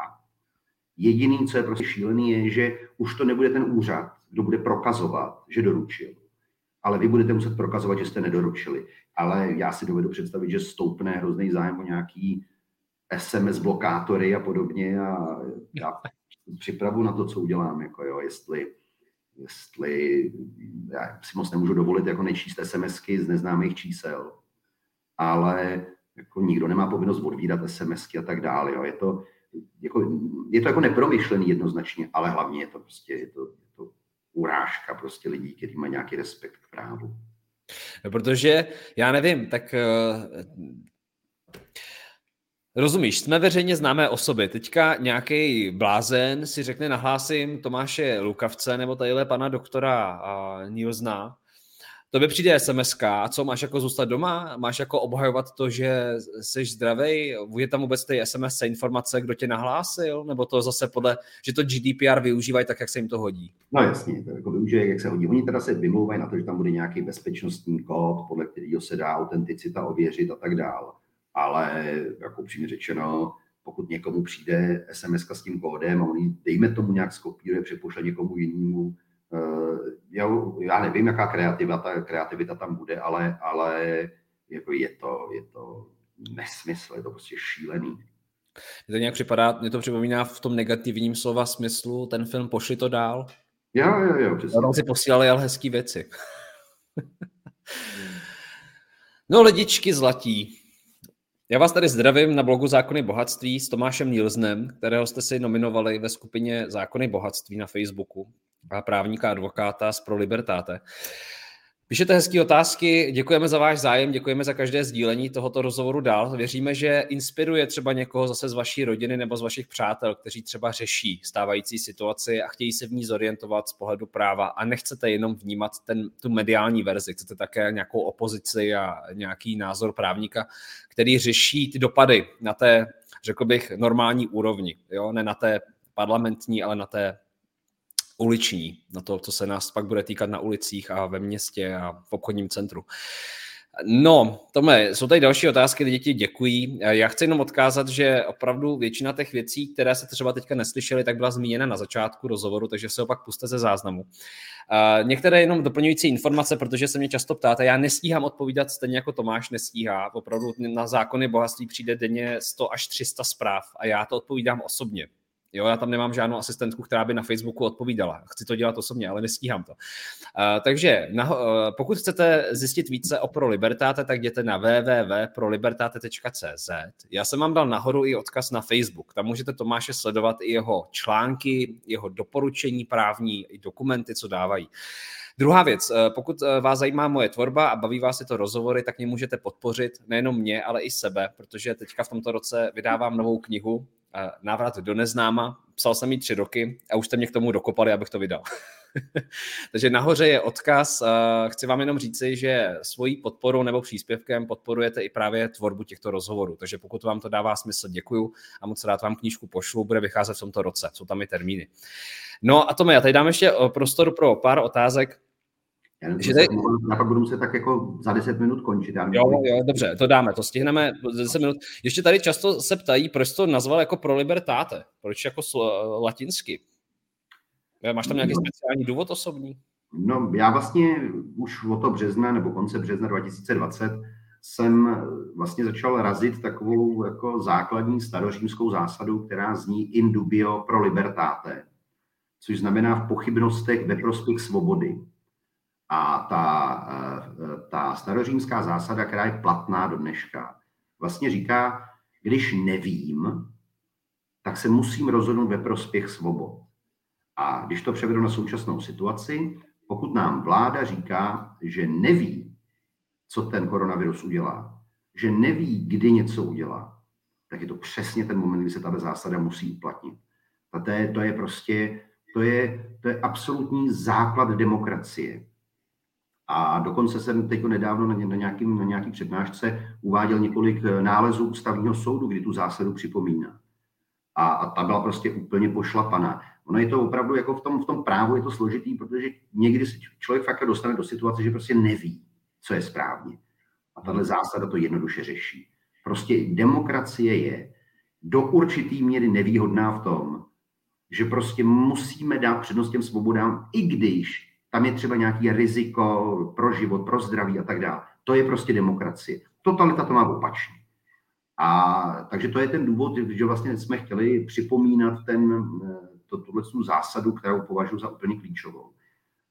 Jediný, co je prostě šílený, je, že už to nebude ten úřad, kdo bude prokazovat, že doručil. Ale vy budete muset prokazovat, že jste nedoručili. Ale já si dovedu představit, že stoupne hrozný zájem o nějaký SMS blokátory a podobně a já připravu na to, co udělám, jako jo, jestli, jestli já si moc nemůžu dovolit jako nečíst SMSky z neznámých čísel, ale jako nikdo nemá povinnost odvídat SMSky a tak dále. Jo. Je, to, jako, je to jako nepromyšlený jednoznačně, ale hlavně je to prostě je to, je to urážka prostě lidí, kteří mají nějaký respekt k právu.
No, protože já nevím, tak Rozumíš, jsme veřejně známé osoby. Teďka nějaký blázen si řekne, nahlásím Tomáše Lukavce nebo tadyhle pana doktora Nilsna. To by přijde sms a co máš jako zůstat doma? Máš jako obhajovat to, že jsi zdravý? Je tam vůbec ty SMS informace, kdo tě nahlásil? Nebo to zase podle, že to GDPR využívají tak, jak se jim to hodí?
No jasně, to jako využije, jak se hodí. Oni teda se vymlouvají na to, že tam bude nějaký bezpečnostní kód, podle kterého se dá autenticita ověřit a tak dále ale jako přímě řečeno, pokud někomu přijde SMS s tím kódem a on dejme tomu nějak skopíruje, přepošle někomu jinému, eh, já, já nevím, jaká kreativita, kreativita tam bude, ale, ale jako je, to, je to nesmysl, je to prostě šílený.
Mně to nějak připadá, mě to připomíná v tom negativním slova smyslu ten film Pošli to dál.
Jo, jo, jo, přesně.
Tam si posílali ale hezký věci. <laughs> no lidičky zlatí, já vás tady zdravím na blogu Zákony bohatství s Tomášem Nilsnem, kterého jste si nominovali ve skupině Zákony bohatství na Facebooku a právníka advokáta z Pro Libertáte. Píšete hezké otázky, děkujeme za váš zájem, děkujeme za každé sdílení tohoto rozhovoru dál. Věříme, že inspiruje třeba někoho zase z vaší rodiny nebo z vašich přátel, kteří třeba řeší stávající situaci a chtějí se v ní zorientovat z pohledu práva a nechcete jenom vnímat ten, tu mediální verzi, chcete také nějakou opozici a nějaký názor právníka, který řeší ty dopady na té, řekl bych, normální úrovni, jo? ne na té parlamentní, ale na té uliční, na to, co se nás pak bude týkat na ulicích a ve městě a v obchodním centru. No, Tome, jsou tady další otázky, lidi ti děkují. Já chci jenom odkázat, že opravdu většina těch věcí, které se třeba teďka neslyšely, tak byla zmíněna na začátku rozhovoru, takže se opak puste ze záznamu. Některé jenom doplňující informace, protože se mě často ptáte, já nestíhám odpovídat stejně jako Tomáš nestíhá. Opravdu na zákony bohatství přijde denně 100 až 300 zpráv a já to odpovídám osobně. Jo, já tam nemám žádnou asistentku, která by na Facebooku odpovídala. Chci to dělat osobně, ale nestíhám to. Uh, takže na, uh, pokud chcete zjistit více o Pro Libertate, tak jděte na www.prolibertate.cz. Já jsem vám dal nahoru i odkaz na Facebook. Tam můžete Tomáše sledovat i jeho články, jeho doporučení právní, i dokumenty, co dávají. Druhá věc, pokud vás zajímá moje tvorba a baví vás tyto rozhovory, tak mě můžete podpořit nejenom mě, ale i sebe, protože teďka v tomto roce vydávám novou knihu, návrat do neznáma. Psal jsem ji tři roky a už jste mě k tomu dokopali, abych to vydal. <laughs> Takže nahoře je odkaz. Chci vám jenom říci, že svojí podporou nebo příspěvkem podporujete i právě tvorbu těchto rozhovorů. Takže pokud vám to dává smysl, děkuju a moc rád vám knížku pošlu. Bude vycházet v tomto roce. Jsou tam i termíny. No a to já tady dám ještě eh, prostor pro pár otázek.
Já, že tady... já pak budu muset tak jako za 10 minut končit. Já
jo, jo, dobře, to dáme, to stihneme za 10 minut. Ještě tady často se ptají, proč to nazval jako pro libertáte, proč jako latinsky. Máš tam nějaký no. speciální důvod osobní?
No, já vlastně už od toho března nebo konce března 2020 jsem vlastně začal razit takovou jako základní starořímskou zásadu, která zní in dubio pro libertáte, což znamená v pochybnostech ve prospěch svobody. A ta, eh, ta starořímská zásada, která je platná do dneška, vlastně říká, když nevím, tak se musím rozhodnout ve prospěch svobod. A když to převedu na současnou situaci, pokud nám vláda říká, že neví, co ten koronavirus udělá, že neví, kdy něco udělá, tak je to přesně ten moment, kdy se tato zásada musí uplatnit. A to je, to je prostě, to je, to je absolutní základ demokracie. A dokonce jsem teď nedávno na, nějakým, na nějaký přednášce uváděl několik nálezů ústavního soudu, kdy tu zásadu připomíná. A, a ta byla prostě úplně pošlapaná. Ono je to opravdu jako v tom, v tom právu je to složitý, protože někdy se člověk fakt dostane do situace, že prostě neví, co je správně. A tahle zásada to jednoduše řeší. Prostě demokracie je do určitý míry nevýhodná v tom, že prostě musíme dát přednost těm svobodám, i když tam je třeba nějaký riziko pro život, pro zdraví a tak dále. To je prostě demokracie. Totalita to má opačně. A takže to je ten důvod, že vlastně jsme chtěli připomínat ten, to, tuhle zásadu, kterou považuji za úplně klíčovou.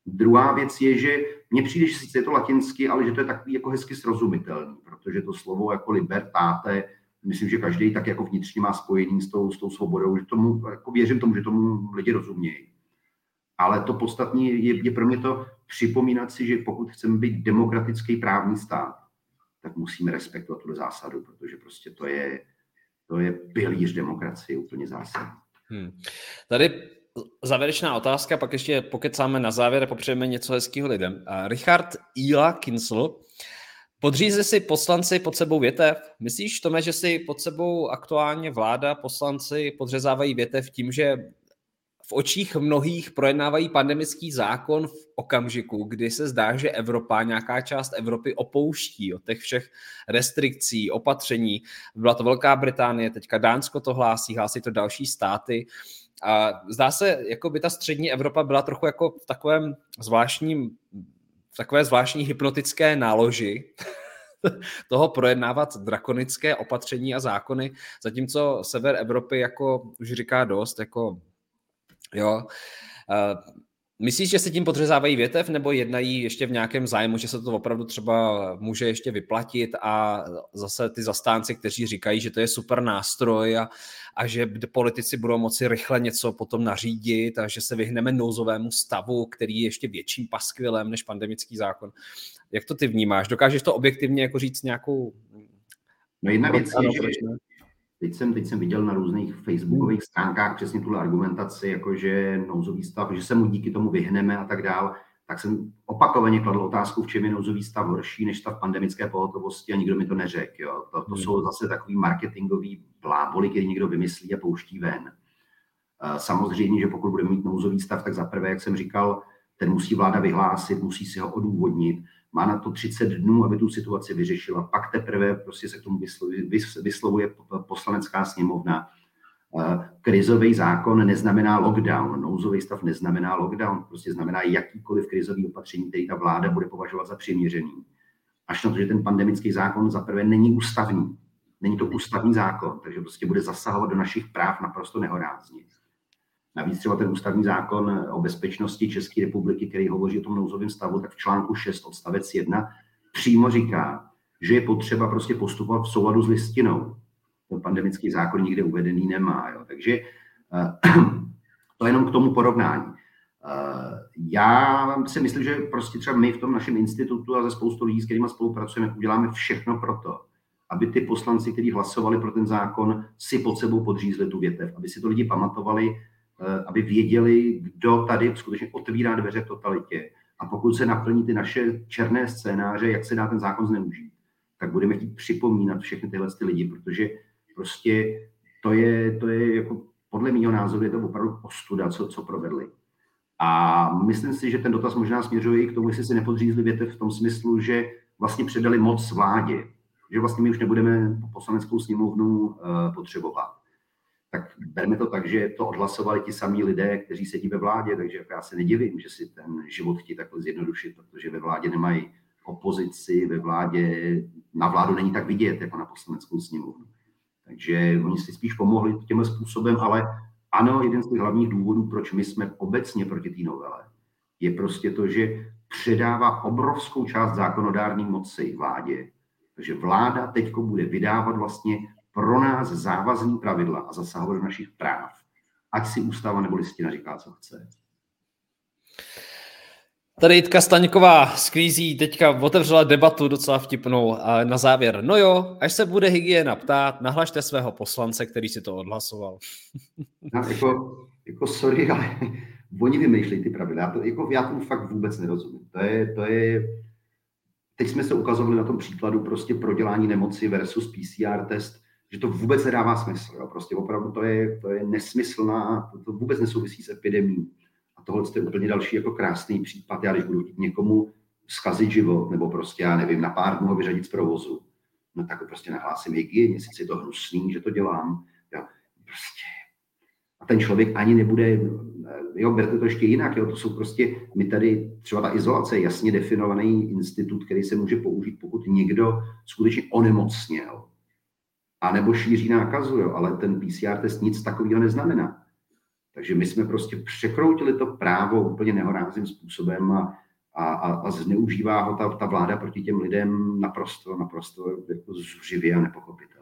Druhá věc je, že mně přijde, že sice je to latinsky, ale že to je takový jako hezky srozumitelný, protože to slovo jako libertáte, myslím, že každý tak jako vnitřně má spojení s tou, s tou svobodou, že tomu, jako věřím tomu, že tomu lidi rozumějí. Ale to podstatné je, je pro mě to připomínat si, že pokud chceme být demokratický právní stát, tak musíme respektovat tu zásadu, protože prostě to je, to je pilíř demokracie úplně zásadní. Hmm.
Tady závěrečná otázka, pak ještě pokecáme na závěr a popřejeme něco hezkého lidem. Richard Ila Kinsl, podříze si poslanci pod sebou větev? Myslíš, Tome, že si pod sebou aktuálně vláda, poslanci podřezávají větev tím, že v očích mnohých projednávají pandemický zákon v okamžiku, kdy se zdá, že Evropa, nějaká část Evropy opouští od těch všech restrikcí, opatření. Byla to Velká Británie, teďka Dánsko to hlásí, hlásí to další státy. A zdá se, jako by ta střední Evropa byla trochu jako v takovém zvláštním, v takové zvláštní hypnotické náloži, <laughs> toho projednávat drakonické opatření a zákony, zatímco sever Evropy jako už říká dost, jako jo, Myslíš, že se tím podřezávají větev nebo jednají ještě v nějakém zájmu, že se to opravdu třeba může ještě vyplatit a zase ty zastánci, kteří říkají, že to je super nástroj a, a že politici budou moci rychle něco potom nařídit a že se vyhneme nouzovému stavu, který je ještě větším paskvilem než pandemický zákon. Jak to ty vnímáš? Dokážeš to objektivně jako říct nějakou...
No jedna věc je, že Teď jsem, teď jsem viděl na různých facebookových stránkách přesně tuhle argumentaci, jako že nouzový stav, že se mu díky tomu vyhneme a tak dál. Tak jsem opakovaně kladl otázku, v čem je nouzový stav horší než stav pandemické pohotovosti a nikdo mi to neřekl. Jo. To, to hmm. jsou zase takový marketingový bláboli, který někdo vymyslí a pouští ven. Samozřejmě, že pokud budeme mít nouzový stav, tak zaprvé, jak jsem říkal, ten musí vláda vyhlásit, musí si ho odůvodnit má na to 30 dnů, aby tu situaci vyřešila. Pak teprve prostě se k tomu vyslovuje poslanecká sněmovna. Eh, krizový zákon neznamená lockdown, nouzový stav neznamená lockdown, prostě znamená jakýkoliv krizový opatření, který ta vláda bude považovat za přiměřený. Až na to, že ten pandemický zákon zaprvé není ústavní. Není to ústavní zákon, takže prostě bude zasahovat do našich práv naprosto nehorázně. Navíc třeba ten ústavní zákon o bezpečnosti České republiky, který hovoří o tom nouzovém stavu, tak v článku 6 odstavec 1 přímo říká, že je potřeba prostě postupovat v souladu s listinou. Ten pandemický zákon nikde uvedený nemá. Jo. Takže uh, <clears throat> to je jenom k tomu porovnání. Uh, já si myslím, že prostě třeba my v tom našem institutu a ze spoustu lidí, s kterými spolupracujeme, uděláme všechno pro to, aby ty poslanci, kteří hlasovali pro ten zákon, si pod sebou podřízli tu větev, aby si to lidi pamatovali, Eh, aby věděli, kdo tady skutečně otvírá dveře totalitě. A pokud se naplní ty naše černé scénáře, jak se dá ten zákon zneužít, tak budeme chtít připomínat všechny tyhle ty lidi, protože prostě to je, to je jako, podle mého názoru je to opravdu ostuda, co, co provedli. A myslím si, že ten dotaz možná směřuje i k tomu, jestli si nepodřízli větev v tom smyslu, že vlastně předali moc vládě, že vlastně my už nebudeme poslaneckou sněmovnu uh, potřebovat tak berme to tak, že to odhlasovali ti samí lidé, kteří sedí ve vládě, takže já se nedivím, že si ten život chtějí takhle zjednodušit, protože ve vládě nemají opozici, ve vládě, na vládu není tak vidět, jako na poslaneckou sněmovnu. Takže oni si spíš pomohli tímhle způsobem, ale ano, jeden z těch hlavních důvodů, proč my jsme obecně proti té novele, je prostě to, že předává obrovskou část zákonodární moci vládě. Takže vláda teď bude vydávat vlastně pro nás závazný pravidla a zasahovat do našich práv. Ať si ústava nebo listina říká, co chce.
Tady Jitka Staňková sklízí teďka otevřela debatu docela vtipnou a na závěr. No jo, až se bude hygiena ptát, nahlašte svého poslance, který si to odhlasoval.
Já, <laughs> jako, jako sorry, ale <laughs> oni vymýšlejí ty pravidla. Já, to, jako, já tomu fakt vůbec nerozumím. To je, to je teď jsme se ukazovali na tom příkladu prostě prodělání nemoci versus PCR test, že to vůbec nedává smysl. Jo. Prostě opravdu to je, to je nesmyslná, to, to vůbec nesouvisí s epidemí. A tohle je úplně další jako krásný případ. Já když budu někomu zkazit život, nebo prostě, já nevím, na pár dnů ho vyřadit z provozu, no tak prostě nahlásím hygieně, sice je to hnusný, že to dělám. Jo. Prostě. A ten člověk ani nebude, jo, berte to ještě jinak, jo, to jsou prostě, my tady, třeba ta izolace je jasně definovaný institut, který se může použít, pokud někdo skutečně onemocněl, a nebo šíří nákazu, jo, ale ten PCR test nic takového neznamená. Takže my jsme prostě překroutili to právo úplně nehorázným způsobem a, a, a, a zneužívá ho ta, ta vláda proti těm lidem naprosto, naprosto jako zuřivě a nepochopitelně.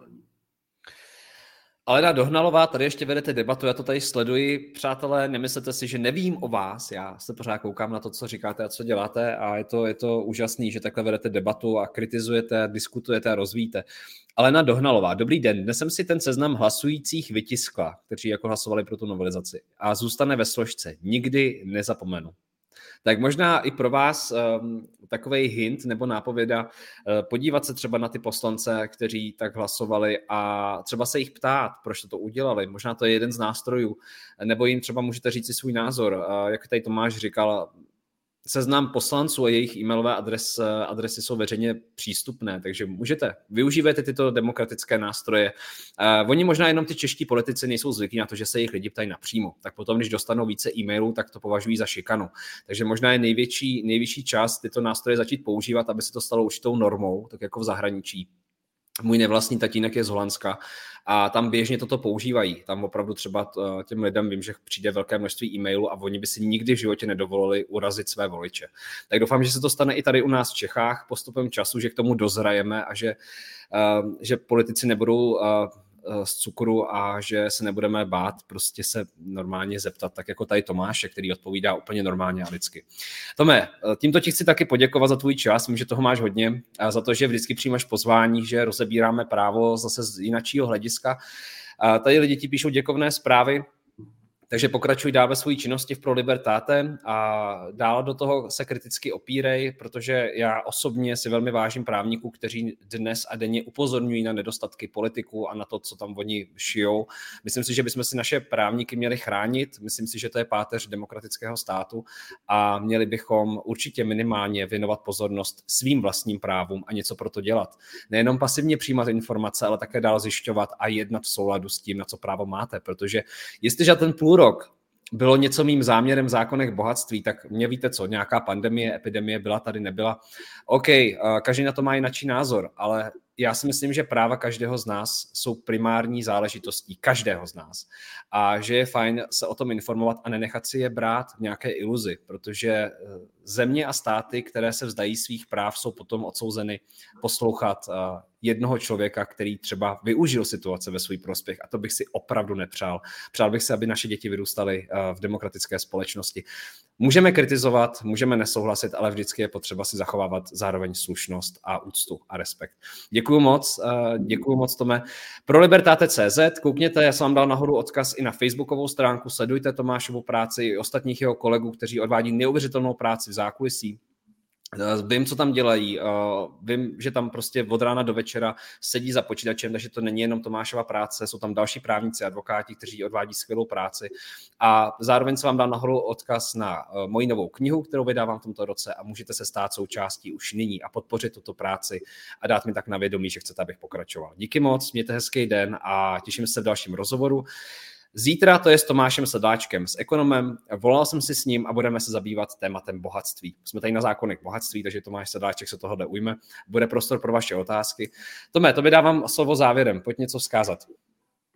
Alena Dohnalová, tady ještě vedete debatu, já to tady sleduji. Přátelé, nemyslete si, že nevím o vás, já se pořád koukám na to, co říkáte a co děláte a je to, je to úžasný, že takhle vedete debatu a kritizujete, diskutujete a rozvíjíte. Alena Dohnalová, dobrý den. Dnes jsem si ten seznam hlasujících vytiskla, kteří jako hlasovali pro tu novelizaci a zůstane ve složce. Nikdy nezapomenu. Tak možná i pro vás um, ehm, takový hint nebo nápověda, uh, podívat se třeba na ty poslance, kteří tak hlasovali a třeba se jich ptát, proč to, udělali. Možná to je jeden z nástrojů, nebo jim třeba můžete říct si svůj názor. Uh, jak tady Tomáš říkal, seznam poslanců a jejich e-mailové adres, adresy jsou veřejně přístupné, takže můžete, využívat tyto demokratické nástroje. Uh, oni možná jenom ty čeští politici nejsou zvyklí na to, že se jejich lidi ptají napřímo. Tak potom, když dostanou více e-mailů, tak to považují za šikanu. Takže možná je největší, nejvyšší čas tyto nástroje začít používat, aby se to stalo určitou normou, tak jako v zahraničí. Můj nevlastní tatínek je z Holandska a tam běžně toto používají. Tam opravdu třeba těm lidem vím, že přijde velké množství e-mailů a oni by si nikdy v životě nedovolili urazit své voliče. Tak doufám, že se to stane i tady u nás v Čechách postupem času, že k tomu dozrajeme a že, že politici nebudou z cukru a že se nebudeme bát prostě se normálně zeptat, tak jako tady Tomáše, který odpovídá úplně normálně a lidsky. Tome, tímto ti chci taky poděkovat za tvůj čas, myslím, že toho máš hodně a za to, že vždycky přijímáš pozvání, že rozebíráme právo zase z jinačího hlediska. A tady lidi ti píšou děkovné zprávy, takže pokračuj dál ve své činnosti v Pro Libertáte a dál do toho se kriticky opírej, protože já osobně si velmi vážím právníků, kteří dnes a denně upozorňují na nedostatky politiků a na to, co tam oni šijou. Myslím si, že bychom si naše právníky měli chránit, myslím si, že to je páteř demokratického státu a měli bychom určitě minimálně věnovat pozornost svým vlastním právům a něco pro to dělat. Nejenom pasivně přijímat informace, ale také dál zjišťovat a jednat v souladu s tím, na co právo máte, protože jestliže ten půl rok bylo něco mým záměrem v zákonech bohatství, tak mě víte co, nějaká pandemie, epidemie byla tady, nebyla. OK, eh, každý na to má jiný názor, ale já si myslím, že práva každého z nás jsou primární záležitostí každého z nás. A že je fajn se o tom informovat a nenechat si je brát v nějaké iluzi, protože eh, země a státy, které se vzdají svých práv, jsou potom odsouzeny poslouchat eh, jednoho člověka, který třeba využil situace ve svůj prospěch. A to bych si opravdu nepřál. Přál bych si, aby naše děti vyrůstaly eh, v demokratické společnosti. Můžeme kritizovat, můžeme nesouhlasit, ale vždycky je potřeba si zachovávat zároveň slušnost a úctu a respekt. Děkuji moc, eh, děkuji moc, Tome. Pro Libertate.cz, koukněte, já jsem vám dal nahoru odkaz i na facebookovou stránku, sledujte Tomášovu práci i ostatních jeho kolegů, kteří odvádí neuvěřitelnou práci v zákulisí. Eh, vím, co tam dělají, eh, vím, že tam prostě od rána do večera sedí za počítačem, takže to není jenom Tomášova práce, jsou tam další právníci, advokáti, kteří odvádí skvělou práci. A zároveň se vám dám nahoru odkaz na eh, moji novou knihu, kterou vydávám v tomto roce a můžete se stát součástí už nyní a podpořit tuto práci a dát mi tak na vědomí, že chcete, abych pokračoval. Díky moc, mějte hezký den a těším se v dalším rozhovoru. Zítra to je s Tomášem Sedláčkem, s ekonomem. Volal jsem si s ním a budeme se zabývat tématem bohatství. Jsme tady na zákonech bohatství, takže Tomáš Sedláček se tohle ujme. Bude prostor pro vaše otázky. Tome, to vydávám slovo závěrem. Pojď něco vzkázat.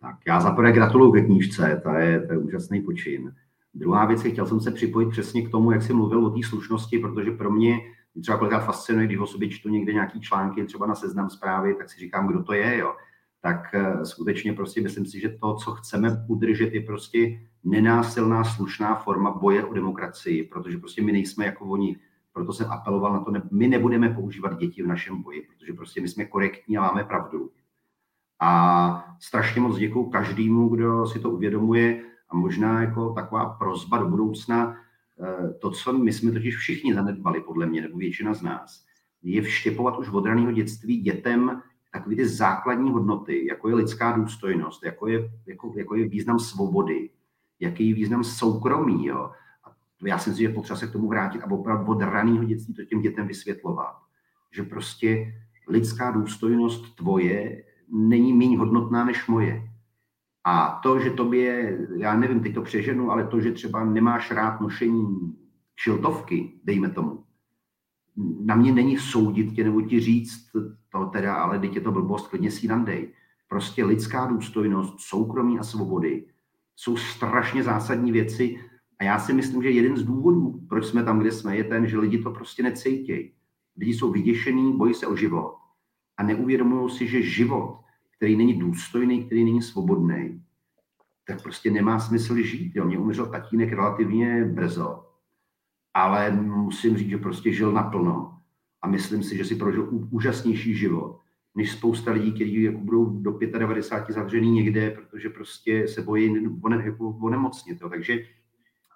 Tak já zaprvé gratuluju ke knížce, to je, to je úžasný počin. Druhá věc chtěl jsem se připojit přesně k tomu, jak jsi mluvil o té slušnosti, protože pro mě třeba kolikrát fascinuje, když o sobě čtu někde nějaký články, třeba na seznam zprávy, tak si říkám, kdo to je, jo tak eh, skutečně prostě myslím si, že to, co chceme udržet, je prostě nenásilná, slušná forma boje o demokracii, protože prostě my nejsme jako oni. Proto jsem apeloval na to, ne, my nebudeme používat děti v našem boji, protože prostě my jsme korektní a máme pravdu. A strašně moc děkuji každému, kdo si to uvědomuje a možná jako taková prozba do budoucna, eh, to, co my jsme totiž všichni zanedbali, podle mě, nebo většina z nás, je vštěpovat už od raného dětství dětem takové ty základní hodnoty, jako je lidská důstojnost, jako je, jako, jako je význam svobody, jaký je význam soukromí. Jo. A já si myslím, že potřeba se k tomu vrátit a opravdu od raného dětství to těm dětem vysvětlovat. Že prostě lidská důstojnost tvoje není méně hodnotná než moje. A to, že tobě, já nevím, teď to přeženu, ale to, že třeba nemáš rád nošení šiltovky, dejme tomu, na mě není soudit tě nebo ti říct to teda, ale teď je to blbost, klidně si nandej. Prostě lidská důstojnost, soukromí a svobody jsou strašně zásadní věci a já si myslím, že jeden z důvodů, proč jsme tam, kde jsme, je ten, že lidi to prostě necejtějí. Lidi jsou vyděšení, bojí se o život a neuvědomují si, že život, který není důstojný, který není svobodný, tak prostě nemá smysl žít. Jo. Mě umřel tatínek relativně brzo, ale musím říct, že prostě žil naplno a myslím si, že si prožil úžasnější život, než spousta lidí, kteří jako budou do 95 zavřený někde, protože prostě se bojí jako onemocnit. Jo. Takže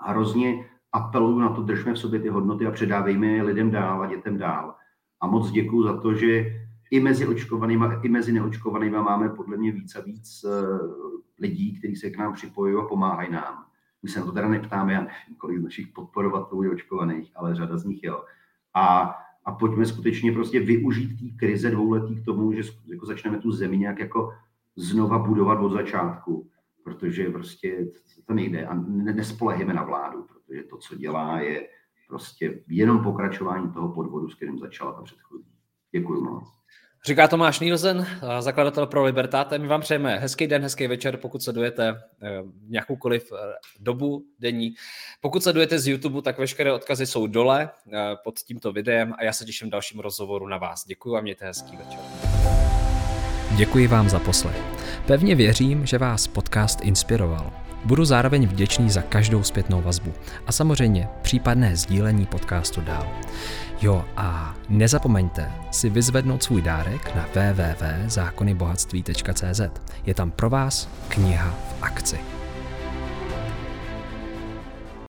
hrozně apeluju na to, držme v sobě ty hodnoty a předávejme je lidem dál a dětem dál. A moc děkuji za to, že i mezi očkovanými, i mezi neočkovanými máme podle mě víc a víc eh, lidí, kteří se k nám připojují a pomáhají nám. My se na to teda neptáme, já nevím, kolik z našich podporovatelů je očkovaných, ale řada z nich jo. A, a pojďme skutečně prostě využít té krize dvouletí k tomu, že jako začneme tu zemi nějak jako znova budovat od začátku, protože prostě to nejde a nespolehíme na vládu, protože to, co dělá, je prostě jenom pokračování toho podvodu, s kterým začala ta předchozí. Děkuji moc.
Říká Tomáš Nielsen, zakladatel pro Libertáte. My vám přejeme hezký den, hezký večer, pokud sledujete eh, nějakoukoliv eh, dobu denní. Pokud sledujete z YouTube, tak veškeré odkazy jsou dole eh, pod tímto videem a já se těším dalším rozhovoru na vás. Děkuji a mějte hezký večer.
Děkuji vám za poslech. Pevně věřím, že vás podcast inspiroval. Budu zároveň vděčný za každou zpětnou vazbu a samozřejmě případné sdílení podcastu dál. Jo a nezapomeňte si vyzvednout svůj dárek na www.zákonybohatství.cz. Je tam pro vás kniha v akci.